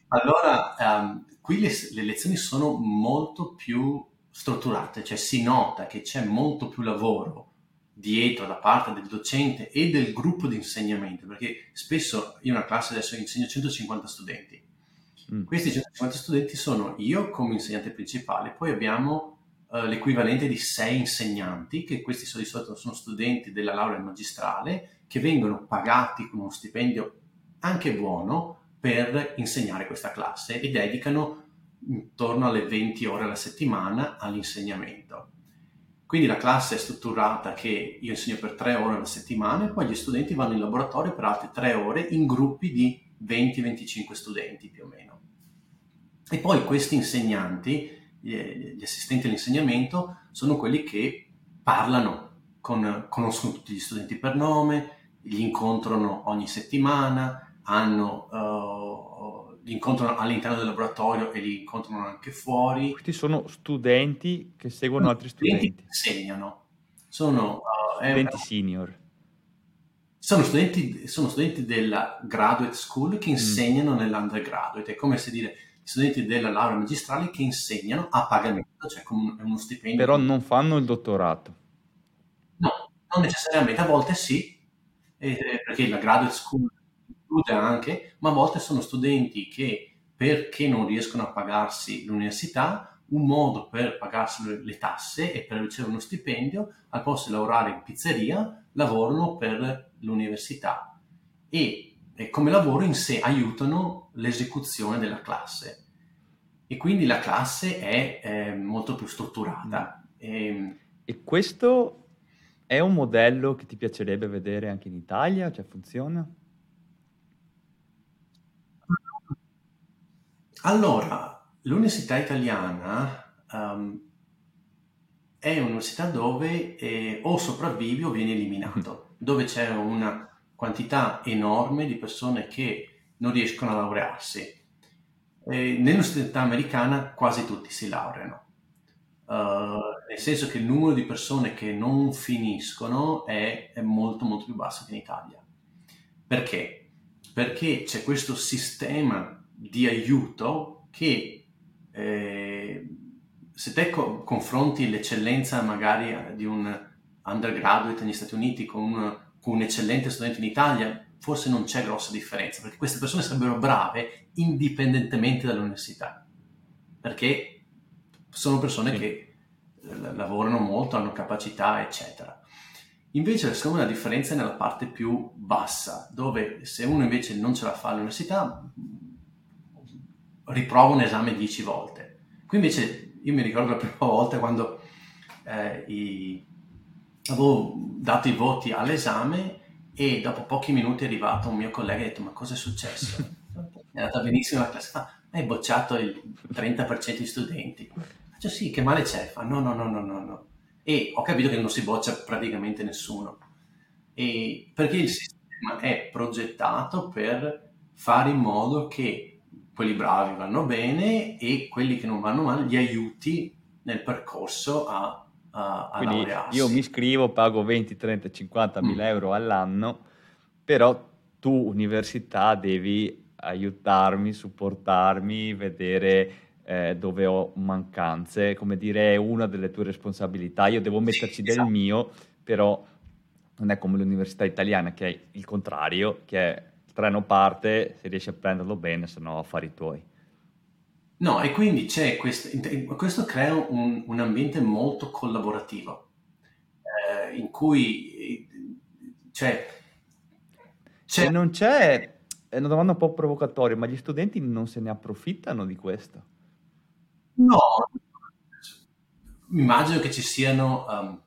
Allora, um, qui le, le, lezioni sono molto più strutturate, cioè si nota che c'è molto più lavoro dietro da parte del docente e del gruppo di insegnamento, perché spesso io una classe adesso insegno 150 studenti. Mm. Questi 150 studenti sono io come insegnante principale, poi abbiamo uh, l'equivalente di sei insegnanti, che questi sono di solito sono studenti della laurea magistrale, che vengono pagati con uno stipendio anche buono, per insegnare questa classe e dedicano intorno alle 20 ore alla settimana all'insegnamento. Quindi la classe è strutturata che io insegno per 3 ore alla settimana e poi gli studenti vanno in laboratorio per altre 3 ore in gruppi di 20-25 studenti più o meno. E poi questi insegnanti, gli assistenti all'insegnamento, sono quelli che parlano, con, conoscono tutti gli studenti per nome, li incontrano ogni settimana, hanno, uh, li incontrano all'interno del laboratorio e li incontrano anche fuori. Questi sono studenti che seguono altri studenti. Che insegnano. Sono uh, studenti una... senior. Sono studenti, sono studenti, della graduate school che mm. insegnano mm. nell'undergraduate. È come se dire studenti della laurea magistrale che insegnano a pagamento, cioè con uno stipendio. Però non fanno il dottorato. No, non necessariamente, a volte sì, eh, perché la graduate school include anche, ma a volte sono studenti che perché non riescono a pagarsi l'università, un modo per pagarsi le tasse e per ricevere uno stipendio, al posto di lavorare in pizzeria, lavorano per l'università e, e come lavoro in sé aiutano l'esecuzione della classe. E quindi la classe è, è molto più strutturata. E, ehm, e questo è un modello che ti piacerebbe vedere anche in Italia? Cioè funziona? Allora, l'università italiana um, è un'università dove eh, o sopravvivi o vieni eliminato, dove c'è una quantità enorme di persone che non riescono a laurearsi. Eh, nell'università americana quasi tutti si laureano, uh, nel senso che il numero di persone che non finiscono è, è molto molto più basso che in Italia. Perché? Perché c'è questo sistema di aiuto che eh, se te co- confronti l'eccellenza magari di un undergraduate negli Stati Uniti con un, con un eccellente studente in Italia, forse non c'è grossa differenza, perché queste persone sarebbero brave indipendentemente dall'università, perché sono persone sì. che lavorano molto, hanno capacità, eccetera. Invece, secondo me, la differenza è nella parte più bassa, dove se uno invece non ce la fa all'università, riprovo un esame 10 volte. Qui invece io mi ricordo la prima volta quando eh, i, avevo dato i voti all'esame e dopo pochi minuti è arrivato un mio collega e ha detto ma cosa è successo? è andata benissimo la classe, fa, hai bocciato il 30% di studenti. Faccio sì, che male c'è? Fa no, no, no, no, no, no. E ho capito che non si boccia praticamente nessuno. E perché il sistema è progettato per fare in modo che quelli bravi vanno bene e quelli che non vanno male li aiuti nel percorso a, a, a Quindi laurearsi. Io mi iscrivo, pago 20, 30, 50 mila mm. euro all'anno, però tu università devi aiutarmi, supportarmi, vedere eh, dove ho mancanze, come dire è una delle tue responsabilità, io devo metterci sì, del esatto. mio, però non è come l'università italiana che è il contrario, che è treno parte, se riesci a prenderlo bene, se no affari tuoi. No, e quindi c'è questo, questo crea un, un ambiente molto collaborativo. eh, in cui cioè, c'è... E non c'è, è una domanda un po' provocatoria, ma gli studenti non se ne approfittano di questo? No, immagino che ci siano... Um,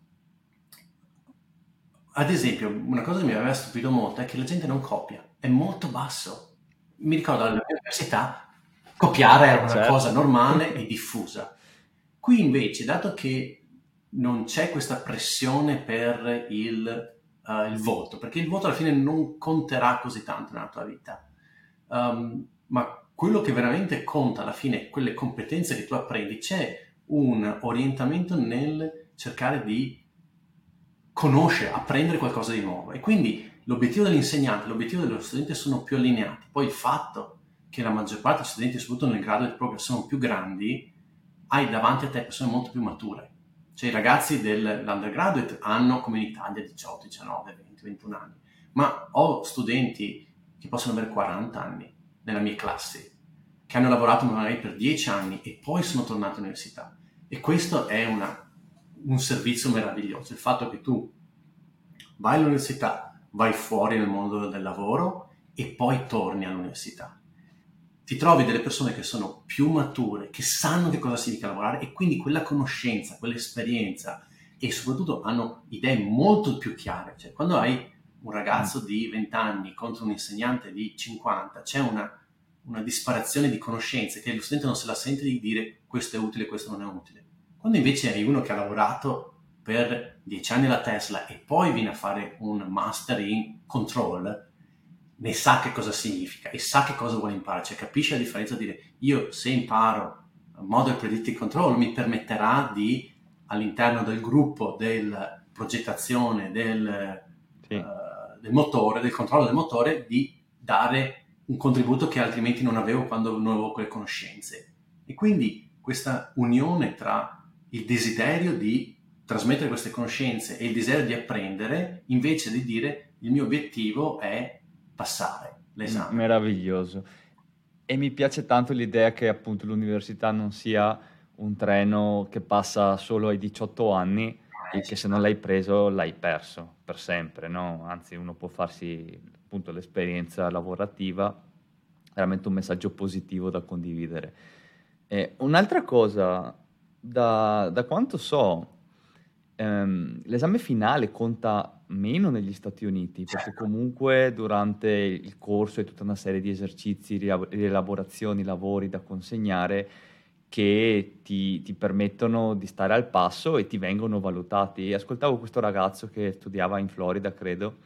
ad esempio, una cosa che mi aveva stupito molto è che la gente non copia, è molto basso. Mi ricordo all'università copiare era una certo. cosa normale e diffusa. Qui invece, dato che non c'è questa pressione per il, uh, il, voto, perché il voto alla fine non conterà così tanto nella tua vita, um, ma quello che veramente conta alla fine, quelle competenze che tu apprendi, c'è un orientamento nel cercare di conoscere, apprendere qualcosa di nuovo. E quindi l'obiettivo dell'insegnante, l'obiettivo dello studente sono più allineati. Poi il fatto che la maggior parte degli studenti, soprattutto nel grado di proprio, sono più grandi, hai davanti a te persone molto più mature. Cioè i ragazzi dell'undergraduate hanno come in Italia 18, 19, 20, 21 anni, ma ho studenti che possono avere 40 anni nella mia classe, che hanno lavorato magari per 10 anni e poi sono tornati all'università. E questo è una, un servizio meraviglioso, il fatto che tu vai all'università, vai fuori nel mondo del lavoro e poi torni all'università. Ti trovi delle persone che sono più mature, che sanno che cosa significa lavorare e quindi quella conoscenza, quell'esperienza e soprattutto hanno idee molto più chiare. Cioè, quando hai un ragazzo di 20 anni contro un insegnante di 50, c'è una, una disparazione di conoscenze che lo studente non se la sente di dire questo è utile, questo non è utile. Quando invece hai uno che ha lavorato per 10 anni alla Tesla e poi viene a fare un master in control, ne sa che cosa significa e sa che cosa vuole imparare, cioè capisce la differenza di dire io se imparo Model Predictive Control mi permetterà di all'interno del gruppo della progettazione del, sì. uh, del motore, del controllo del motore, di dare un contributo che altrimenti non avevo quando non avevo quelle conoscenze. E quindi questa unione tra il desiderio di trasmettere queste conoscenze e il desiderio di apprendere, invece di dire il mio obiettivo è passare l'esame. Meraviglioso. E mi piace tanto l'idea che appunto l'università non sia un treno che passa solo ai 18 anni, e che se non l'hai preso l'hai perso per sempre, no? Anzi, uno può farsi appunto l'esperienza lavorativa, veramente un messaggio positivo da condividere. Eh, un'altra cosa, da, da quanto so, ehm, l'esame finale conta meno negli Stati Uniti, perché certo. comunque durante il corso hai tutta una serie di esercizi, rielaborazioni, lavori da consegnare che ti, ti, permettono di stare al passo e ti vengono valutati. Ascoltavo questo ragazzo che studiava in Florida, credo,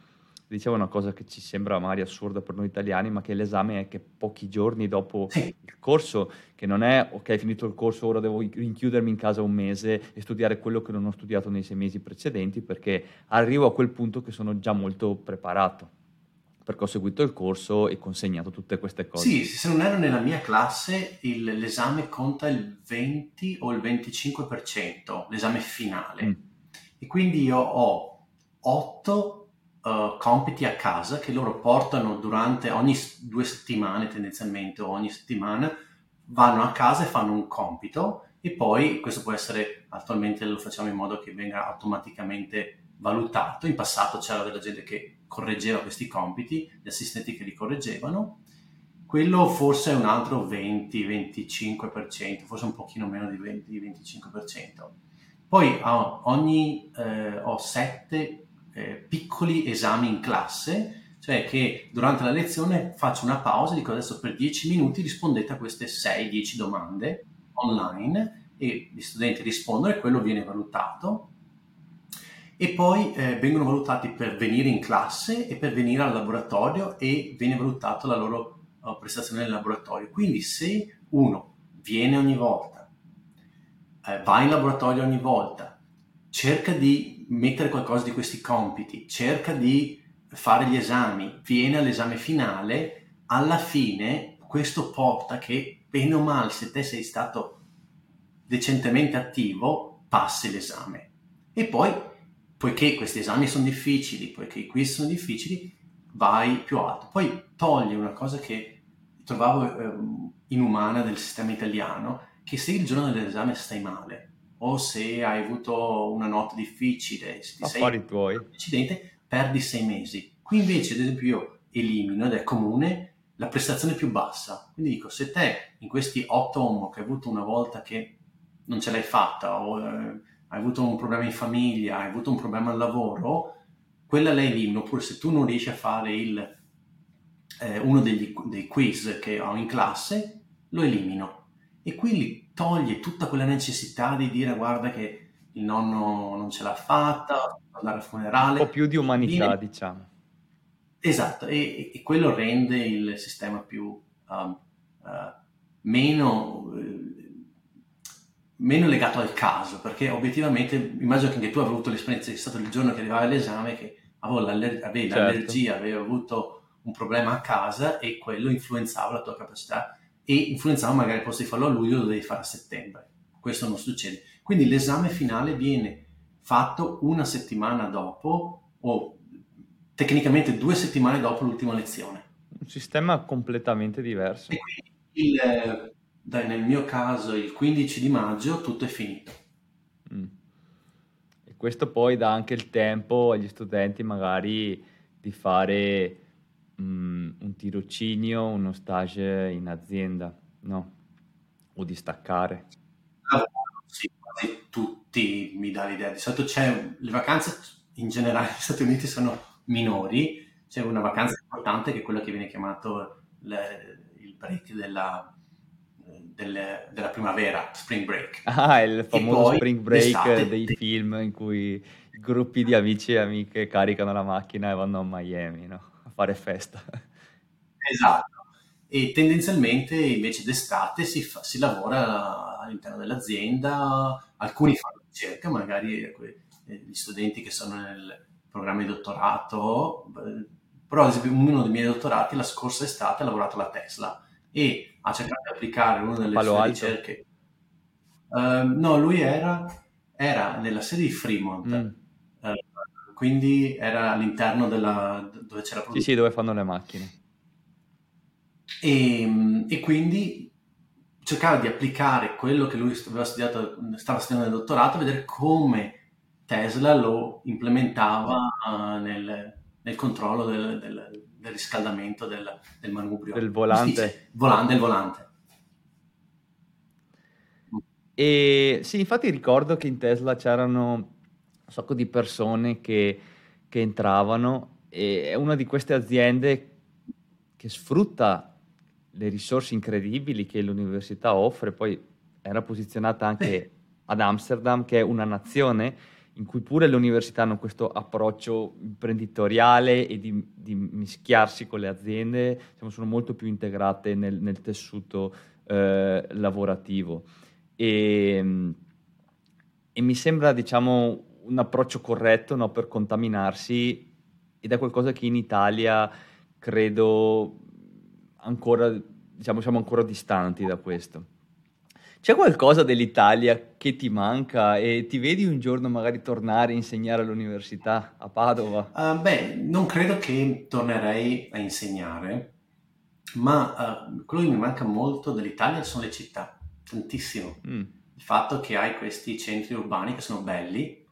diceva una cosa che ci sembra magari assurda per noi italiani, ma che l'esame è che pochi giorni dopo sì. il corso, che non è ok, finito il corso, ora devo rinchiudermi in casa un mese e studiare quello che non ho studiato nei sei mesi precedenti, perché arrivo a quel punto che sono già molto preparato perché ho seguito il corso e consegnato tutte queste cose. Sì, se non ero nella mia classe, il, l'esame conta il 20 o il 25%, l'esame finale. Mm. E quindi io ho 8 uh, compiti a casa che loro portano durante ogni due settimane, tendenzialmente, o ogni settimana, vanno a casa e fanno un compito e poi questo può essere, attualmente lo facciamo in modo che venga automaticamente valutato. In passato c'era della gente che correggeva questi compiti, gli assistenti che li correggevano, quello forse è un altro 20-25%, forse un pochino meno di 20-25%. Poi ho, ogni, eh, ho sette eh, piccoli esami in classe, cioè che durante la lezione faccio una pausa e dico adesso per 10 minuti rispondete a queste 6-10 domande online e gli studenti rispondono e quello viene valutato e poi eh, vengono valutati per venire in classe e per venire al laboratorio e viene valutata la loro uh, prestazione nel laboratorio. Quindi se uno viene ogni volta, eh, va in laboratorio ogni volta, cerca di mettere qualcosa di questi compiti, cerca di fare gli esami, viene all'esame finale, alla fine questo porta che bene o male se te sei stato decentemente attivo, passi l'esame. E poi poiché questi esami sono difficili, poiché i quiz sono difficili, vai più alto. Poi togli una cosa che trovavo eh, inumana del sistema italiano, che se il giorno dell'esame stai male, o se hai avuto una notte difficile, se ti sei tuoi. incidente, perdi sei mesi. Qui invece, ad esempio, io elimino ed è comune la prestazione più bassa. Quindi dico, se te in questi otto homework hai avuto una volta che non ce l'hai fatta o eh, hai avuto un problema in famiglia, hai avuto un problema al lavoro, quella la elimino. Oppure se tu non riesci a fare il, eh, uno degli, dei quiz che ho in classe, lo elimino. E quindi toglie tutta quella necessità di dire guarda che il nonno non ce l'ha fatta, andare al funerale. Un po' più di umanità, Viene- diciamo. Esatto, e, e quello rende il sistema più um, uh, meno, eh, meno legato al caso, perché obiettivamente immagino che anche tu abbia avuto l'esperienza, è stato il giorno che arrivava l'esame, che avevo l'aller- avevi Certo. l'allergia, avevi avuto un problema a casa e quello influenzava la tua capacità e influenzava magari il posto di farlo a luglio lo devi fare a settembre. Questo non succede. Quindi l'esame finale viene fatto una settimana dopo o tecnicamente due settimane dopo l'ultima lezione. Un sistema completamente diverso. E quindi il, dai, nel mio caso il 15 di maggio tutto è finito. Mm. E questo poi dà anche il tempo agli studenti magari di fare mm, un tirocinio, uno stage in azienda, no? O di staccare. Lavoro, sì, quasi tutti mi dà l'idea. Di solito c'è le vacanze in generale negli Stati Uniti sono minori, c'è una vacanza importante che è quella che viene chiamato le- il break della, delle- della primavera, spring break. Ah, il famoso spring break dei film in cui gruppi di amici e amiche caricano la macchina e vanno a Miami, no? Fare festa. Esatto. E tendenzialmente invece d'estate si, fa- si lavora all'interno dell'azienda, alcuni fanno ricerca, magari que- eh, gli studenti che sono nel programma di dottorato, però ad esempio uno dei miei dottorati la scorsa estate ha lavorato alla Tesla e ha cercato di applicare una delle Palo sue Alto? ricerche. Ehm, no, lui era, era nella sede di Fremont, Mm. Quindi era all'interno della, dove c'era Sì, sì, dove fanno le macchine. E, e quindi cercava di applicare quello che lui aveva studiato, stava studiando nel dottorato, vedere come Tesla lo implementava eh, nel, nel controllo del, del- del riscaldamento del, del manubrio. Del volante. Volante, del volante. E sì, infatti ricordo che in Tesla c'erano un sacco di persone che, che entravano e è una di queste aziende che sfrutta le risorse incredibili che l'università offre, poi era posizionata anche ad Amsterdam, che è una nazione in cui pure le università hanno questo approccio imprenditoriale e di, di mischiarsi con le aziende, diciamo, sono molto più integrate nel, nel tessuto eh, lavorativo. E, e mi sembra, diciamo, un approccio corretto no, per contaminarsi ed è qualcosa che in Italia credo ancora, diciamo, siamo ancora distanti da questo. C'è qualcosa dell'Italia che ti manca e ti vedi un giorno magari tornare a insegnare all'università a Padova? Ah, beh, non credo che tornerei a insegnare, ma eh, quello che mi manca molto dell'Italia sono le città, tantissimo. Mm, il fatto che hai questi centri urbani che sono belli.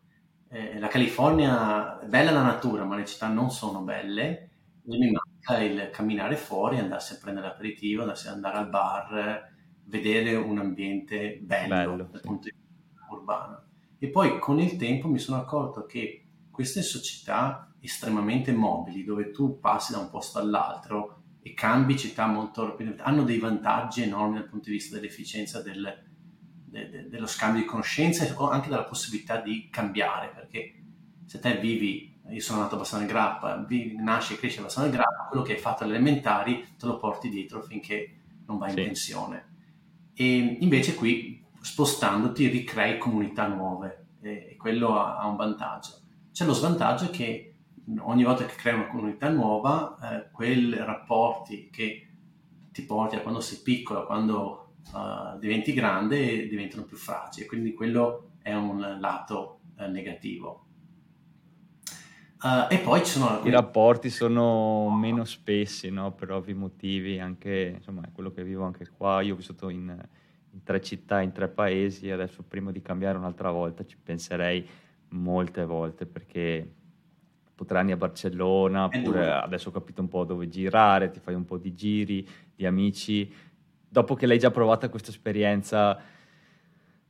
Eh, la California è bella la natura, ma le città non sono belle. E mi manca il camminare fuori, andarsi a prendere l'aperitivo, andarsi ad andare al bar, vedere un ambiente bello, Bello, dal sì. punto di vista urbano. E poi con il tempo mi sono accorto che queste società estremamente mobili, dove tu passi da un posto all'altro e cambi città molto rapidamente, hanno dei vantaggi enormi dal punto di vista dell'efficienza del, de- de- dello scambio di conoscenze o anche della possibilità di cambiare, perché se te vivi, io sono nato a Bassano del Grappa, vivi, nasci e cresci a Bassano del Grappa, quello che hai fatto alle elementari te lo porti dietro finché non vai in Sì. pensione. E invece qui, spostandoti, ricrei comunità nuove e, e quello ha, ha un vantaggio. C'è lo svantaggio che ogni volta che crei una comunità nuova, eh, quei rapporti che ti porti a quando sei piccolo, quando uh, diventi grande, diventano più fragili. Quindi quello è un lato eh, negativo. Uh, e poi ci sono I alcuni... rapporti sono meno spessi, no? Per ovvi motivi, anche, insomma, è quello che vivo anche qua. Io ho vissuto in, in tre città, in tre paesi, adesso prima di cambiare un'altra volta ci penserei molte volte perché potrai a Barcellona, oppure adesso ho capito un po' dove girare, ti fai un po' di giri, di amici. Dopo che l'hai già provata questa esperienza,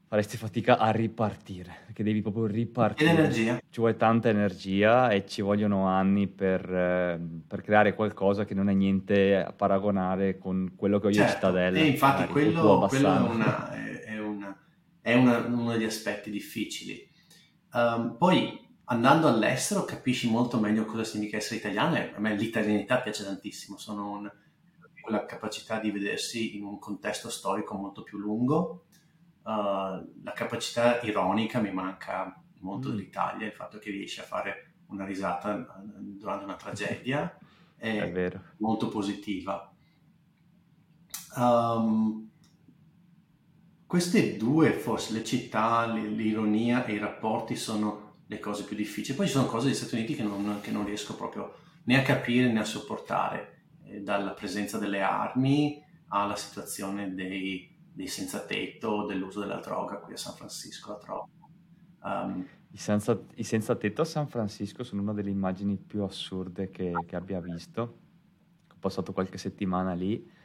faresti fatica a ripartire, perché devi proprio ripartire. Energia. Ci vuole tanta energia e ci vogliono anni per, eh, per, creare qualcosa che non è niente a paragonare con quello che ho io certo. in Cittadella. E infatti magari, quello, quello è, una, è, una, è una, uno degli aspetti difficili. Um, poi andando all'estero capisci molto meglio cosa significa essere italiano e a me l'italianità piace tantissimo, sono un, quella capacità di vedersi in un contesto storico molto più lungo uh, la capacità ironica mi manca molto mm. dell'Italia, il fatto che riesci a fare una risata eh, durante una tragedia è, è molto positiva. Um, queste due, forse le città, l'ironia e i rapporti sono le cose più difficili. Poi ci sono cose degli Stati Uniti che non, che non riesco proprio né a capire né a sopportare, dalla presenza delle armi alla situazione dei, dei senza tetto, dell'uso della droga qui a San Francisco, la droga. Um, I, senza, I, senza, tetto a San Francisco sono una delle immagini più assurde che, che abbia visto. Ho passato qualche settimana lì.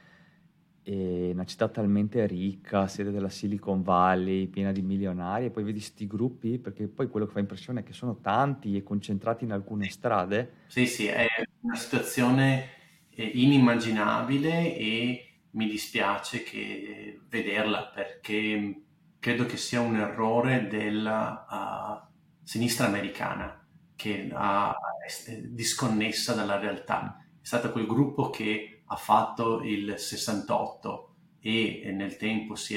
È una città talmente ricca, sede della Silicon Valley, piena di milionari, e poi vedi questi gruppi, perché poi quello che fa impressione è che sono tanti e concentrati in alcune strade. Sì, sì, è una situazione eh, inimmaginabile e mi dispiace che vederla perché credo che sia un errore della uh, sinistra americana che ha, è disconnessa dalla realtà. È stato quel gruppo che ha fatto il 68 e nel tempo è,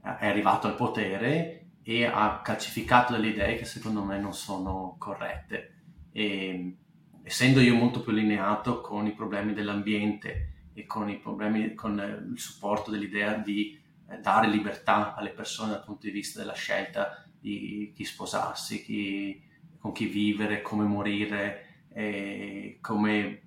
è arrivato al potere e ha calcificato delle idee che secondo me non sono corrette. E, essendo io molto più allineato con i problemi dell'ambiente e con i problemi, con il supporto dell'idea di eh, dare libertà alle persone dal punto di vista della scelta di chi sposarsi, chi, con chi vivere, come morire, come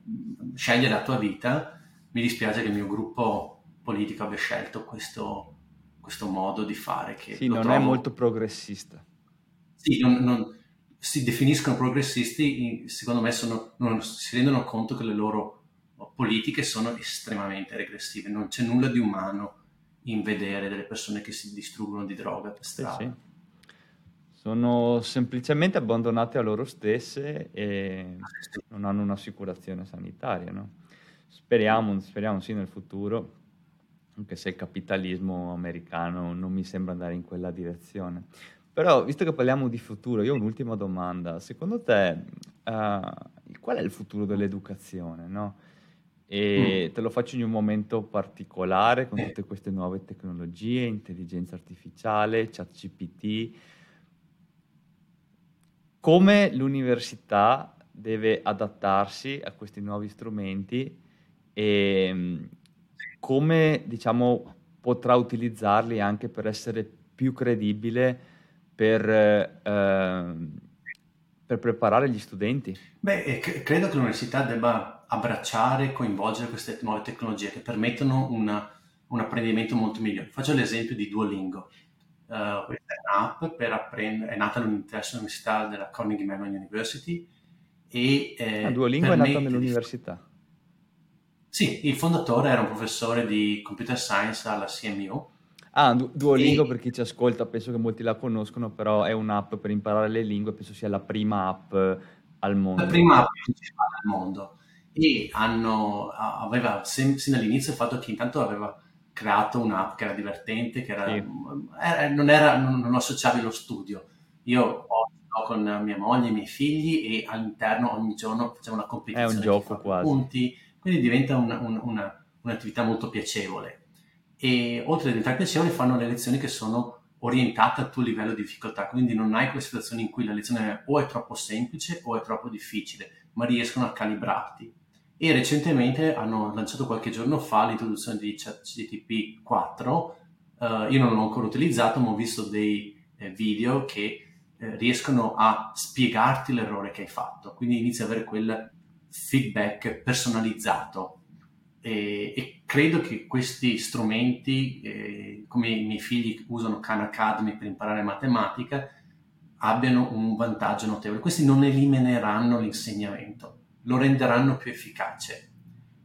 scegliere la tua vita, mi dispiace che il mio gruppo politico abbia scelto questo, questo modo di fare. Che sì, non trovo... è molto progressista. Sì, non, non, si definiscono progressisti, secondo me sono, non si rendono conto che le loro politiche sono estremamente regressive, non c'è nulla di umano in vedere delle persone che si distruggono di droga per strada. Sì, sì. Sono semplicemente abbandonate a loro stesse e non hanno un'assicurazione sanitaria. No? Speriamo, speriamo sì nel futuro, anche se il capitalismo americano non mi sembra andare in quella direzione. Però, visto che parliamo di futuro, io ho un'ultima domanda. Secondo te, uh, qual è il futuro dell'educazione? No? e mm. te lo faccio in un momento particolare con tutte queste nuove tecnologie, intelligenza artificiale, chat GPT. Come l'università deve adattarsi a questi nuovi strumenti e mm, come diciamo, potrà utilizzarli anche per essere più credibile per, eh, per preparare gli studenti? Beh, credo che l'università debba abbracciare e coinvolgere queste nuove tecnologie che permettono una, un apprendimento molto migliore. Faccio l'esempio di Duolingo. Uh, questa è un'app per apprendere, è nata all'università della Carnegie Mellon University e eh, ah, Duolingo è nata nell'università? Sì, il fondatore era un professore di computer science alla CMU. Ah, du- Duolingo e... per chi ci ascolta, penso che molti la conoscono, però è un'app per imparare le lingue, penso sia la prima app al mondo. La prima app principale al mondo e hanno, aveva sin, dall'inizio il fatto che intanto aveva creato un'app che era divertente, che era, sì. era, non, era, non, non associavi lo studio. Io ho, ho con mia moglie e i miei figli e all'interno ogni giorno facciamo una competizione. È un gioco quasi. Punti, quindi diventa un, un, una, un'attività molto piacevole. E oltre a diventare piacevole fanno le lezioni che sono orientate al tuo livello di difficoltà, quindi non hai quelle situazioni in cui la lezione o è troppo semplice o è troppo difficile, ma riescono a calibrarti e recentemente hanno lanciato qualche giorno fa l'introduzione di ChatGTP 4. Uh, io non l'ho ancora utilizzato, ma ho visto dei eh, video che eh, riescono a spiegarti l'errore che hai fatto, quindi inizi ad avere quel feedback personalizzato. E, e credo che questi strumenti, eh, come i miei figli usano Khan Academy per imparare matematica, abbiano un vantaggio notevole. Questi non elimineranno l'insegnamento, lo renderanno più efficace,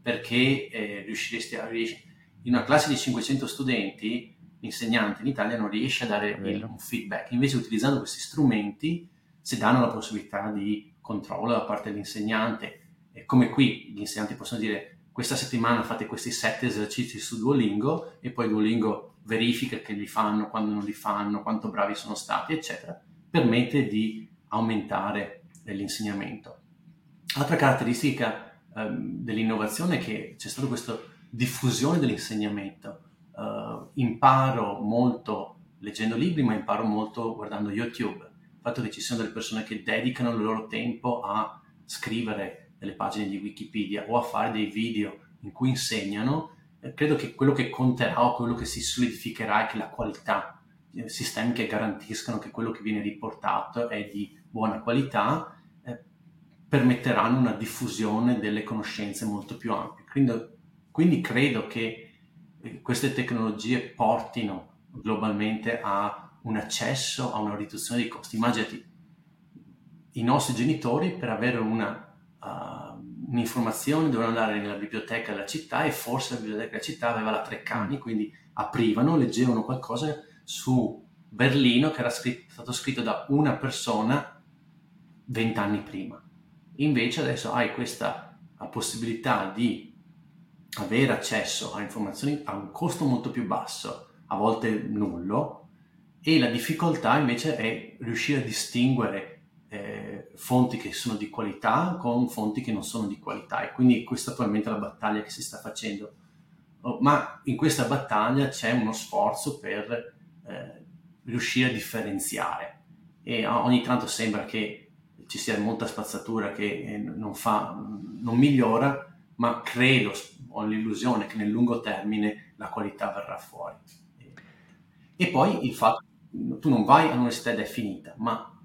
perché eh, riusciresti a... In una classe di 500 studenti, l'insegnante in Italia non riesce a dare il, un feedback, invece utilizzando questi strumenti si danno la possibilità di controllo da parte dell'insegnante. E come qui gli insegnanti possono dire questa settimana fate questi sette esercizi su Duolingo e poi Duolingo verifica che li fanno, quando non li fanno, quanto bravi sono stati, eccetera, permette di aumentare l'insegnamento. Altra caratteristica ehm, dell'innovazione è che c'è stata questa diffusione dell'insegnamento. Uh, imparo molto leggendo libri, ma imparo molto guardando YouTube. Il fatto che ci siano delle persone che dedicano il loro tempo a scrivere delle pagine di Wikipedia o a fare dei video in cui insegnano, eh, credo che quello che conterà o quello che si solidificherà è che la qualità, eh, sistemi che garantiscano che quello che viene riportato è di buona qualità, eh, permetteranno una diffusione delle conoscenze molto più ampie. Quindi, quindi credo che eh, queste tecnologie portino globalmente a un accesso a una riduzione dei costi. Immaginati, i nostri genitori per avere una uh, un'informazione, dovevano andare nella biblioteca della città e forse la biblioteca della città aveva la Treccani, mm. quindi aprivano, leggevano qualcosa su Berlino che era scritto, stato scritto da una persona vent'anni prima. Invece adesso hai questa possibilità di avere accesso a informazioni a un costo molto più basso, a volte nullo, e la difficoltà invece è riuscire a distinguere eh, fonti che sono di qualità con fonti che non sono di qualità e quindi questa attualmente è la battaglia che si sta facendo. Oh, ma in questa battaglia c'è uno sforzo per eh, riuscire a differenziare e ogni tanto sembra che ci sia molta spazzatura che eh, non, fa, non migliora, ma credo, ho l'illusione che nel lungo termine la qualità verrà fuori. E poi il fatto tu non vai all'università ed è finita, ma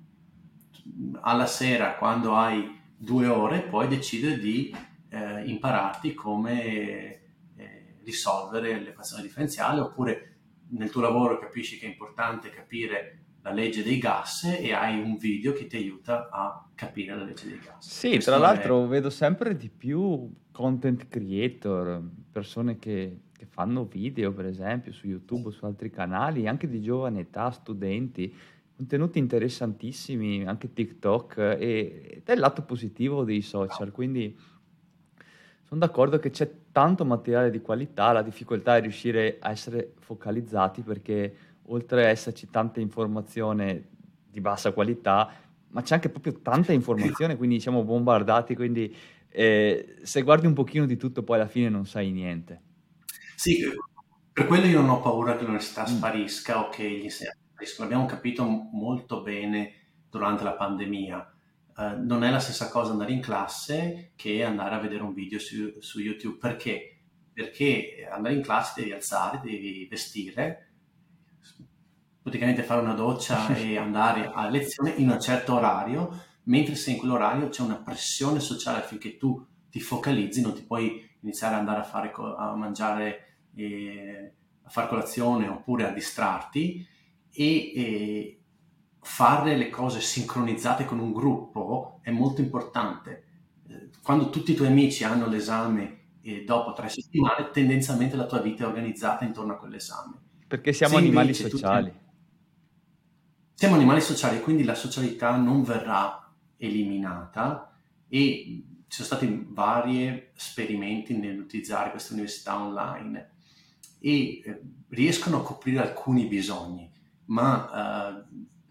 alla sera, quando hai due ore, puoi decidere di eh, impararti come eh, risolvere l'equazione differenziale oppure nel tuo lavoro capisci che è importante capire la legge dei gas e hai un video che ti aiuta a capire la legge dei gas. Sì, Questo tra l'altro è... vedo sempre di più content creator, persone che, che, fanno video per esempio su YouTube o su altri canali, anche di giovane età, studenti, contenuti interessantissimi, anche TikTok, e, ed è il lato positivo dei social, quindi sono d'accordo che c'è tanto materiale di qualità, la difficoltà è riuscire a essere focalizzati perché oltre a esserci tanta informazione di bassa qualità, ma c'è anche proprio tanta informazione, quindi siamo bombardati, quindi eh, se guardi un pochino di tutto poi alla fine non sai niente. Sì, per quello io non ho paura che l'università mm. sparisca o che gli insegnanti l'abbiamo capito molto bene durante la pandemia. Uh, non è la stessa cosa andare in classe che andare a vedere un video su, su, YouTube. Perché? Perché andare in classe devi alzare, devi vestire, praticamente fare una doccia e andare a lezione in un certo orario, mentre se in quell'orario c'è una pressione sociale affinché tu ti focalizzi, non ti puoi iniziare ad andare a, fare, a mangiare, eh, a fare colazione oppure a distrarti e eh, fare le cose sincronizzate con un gruppo è molto importante. Eh, quando tutti i tuoi amici hanno l'esame e dopo tre settimane, tendenzialmente la tua vita è organizzata intorno a quell'esame. Perché siamo Se animali sociali. Tutti... Siamo animali sociali, quindi la socialità non verrà eliminata e ci sono stati vari esperimenti nell'utilizzare queste università online e eh, riescono a coprire alcuni bisogni ma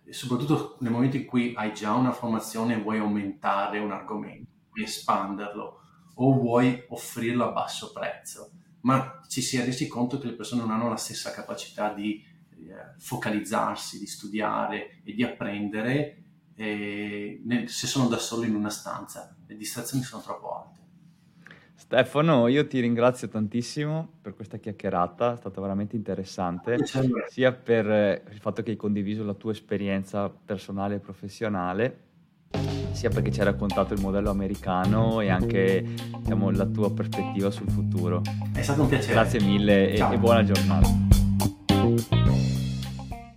eh, soprattutto nel momento in cui hai già una formazione e vuoi aumentare un argomento, espanderlo o vuoi offrirlo a basso prezzo, ma ci si è resi conto che le persone non hanno la stessa capacità di eh, focalizzarsi, di studiare e di apprendere eh, se sono da solo in una stanza, le distrazioni sono troppo alte. Stefano, io ti ringrazio tantissimo per questa chiacchierata, è stata veramente interessante, sia per eh, il fatto che hai condiviso la tua esperienza personale e professionale, sia perché ci hai raccontato il modello americano e anche diciamo, la tua prospettiva sul futuro. È stato un piacere. Grazie mille e, e buona giornata.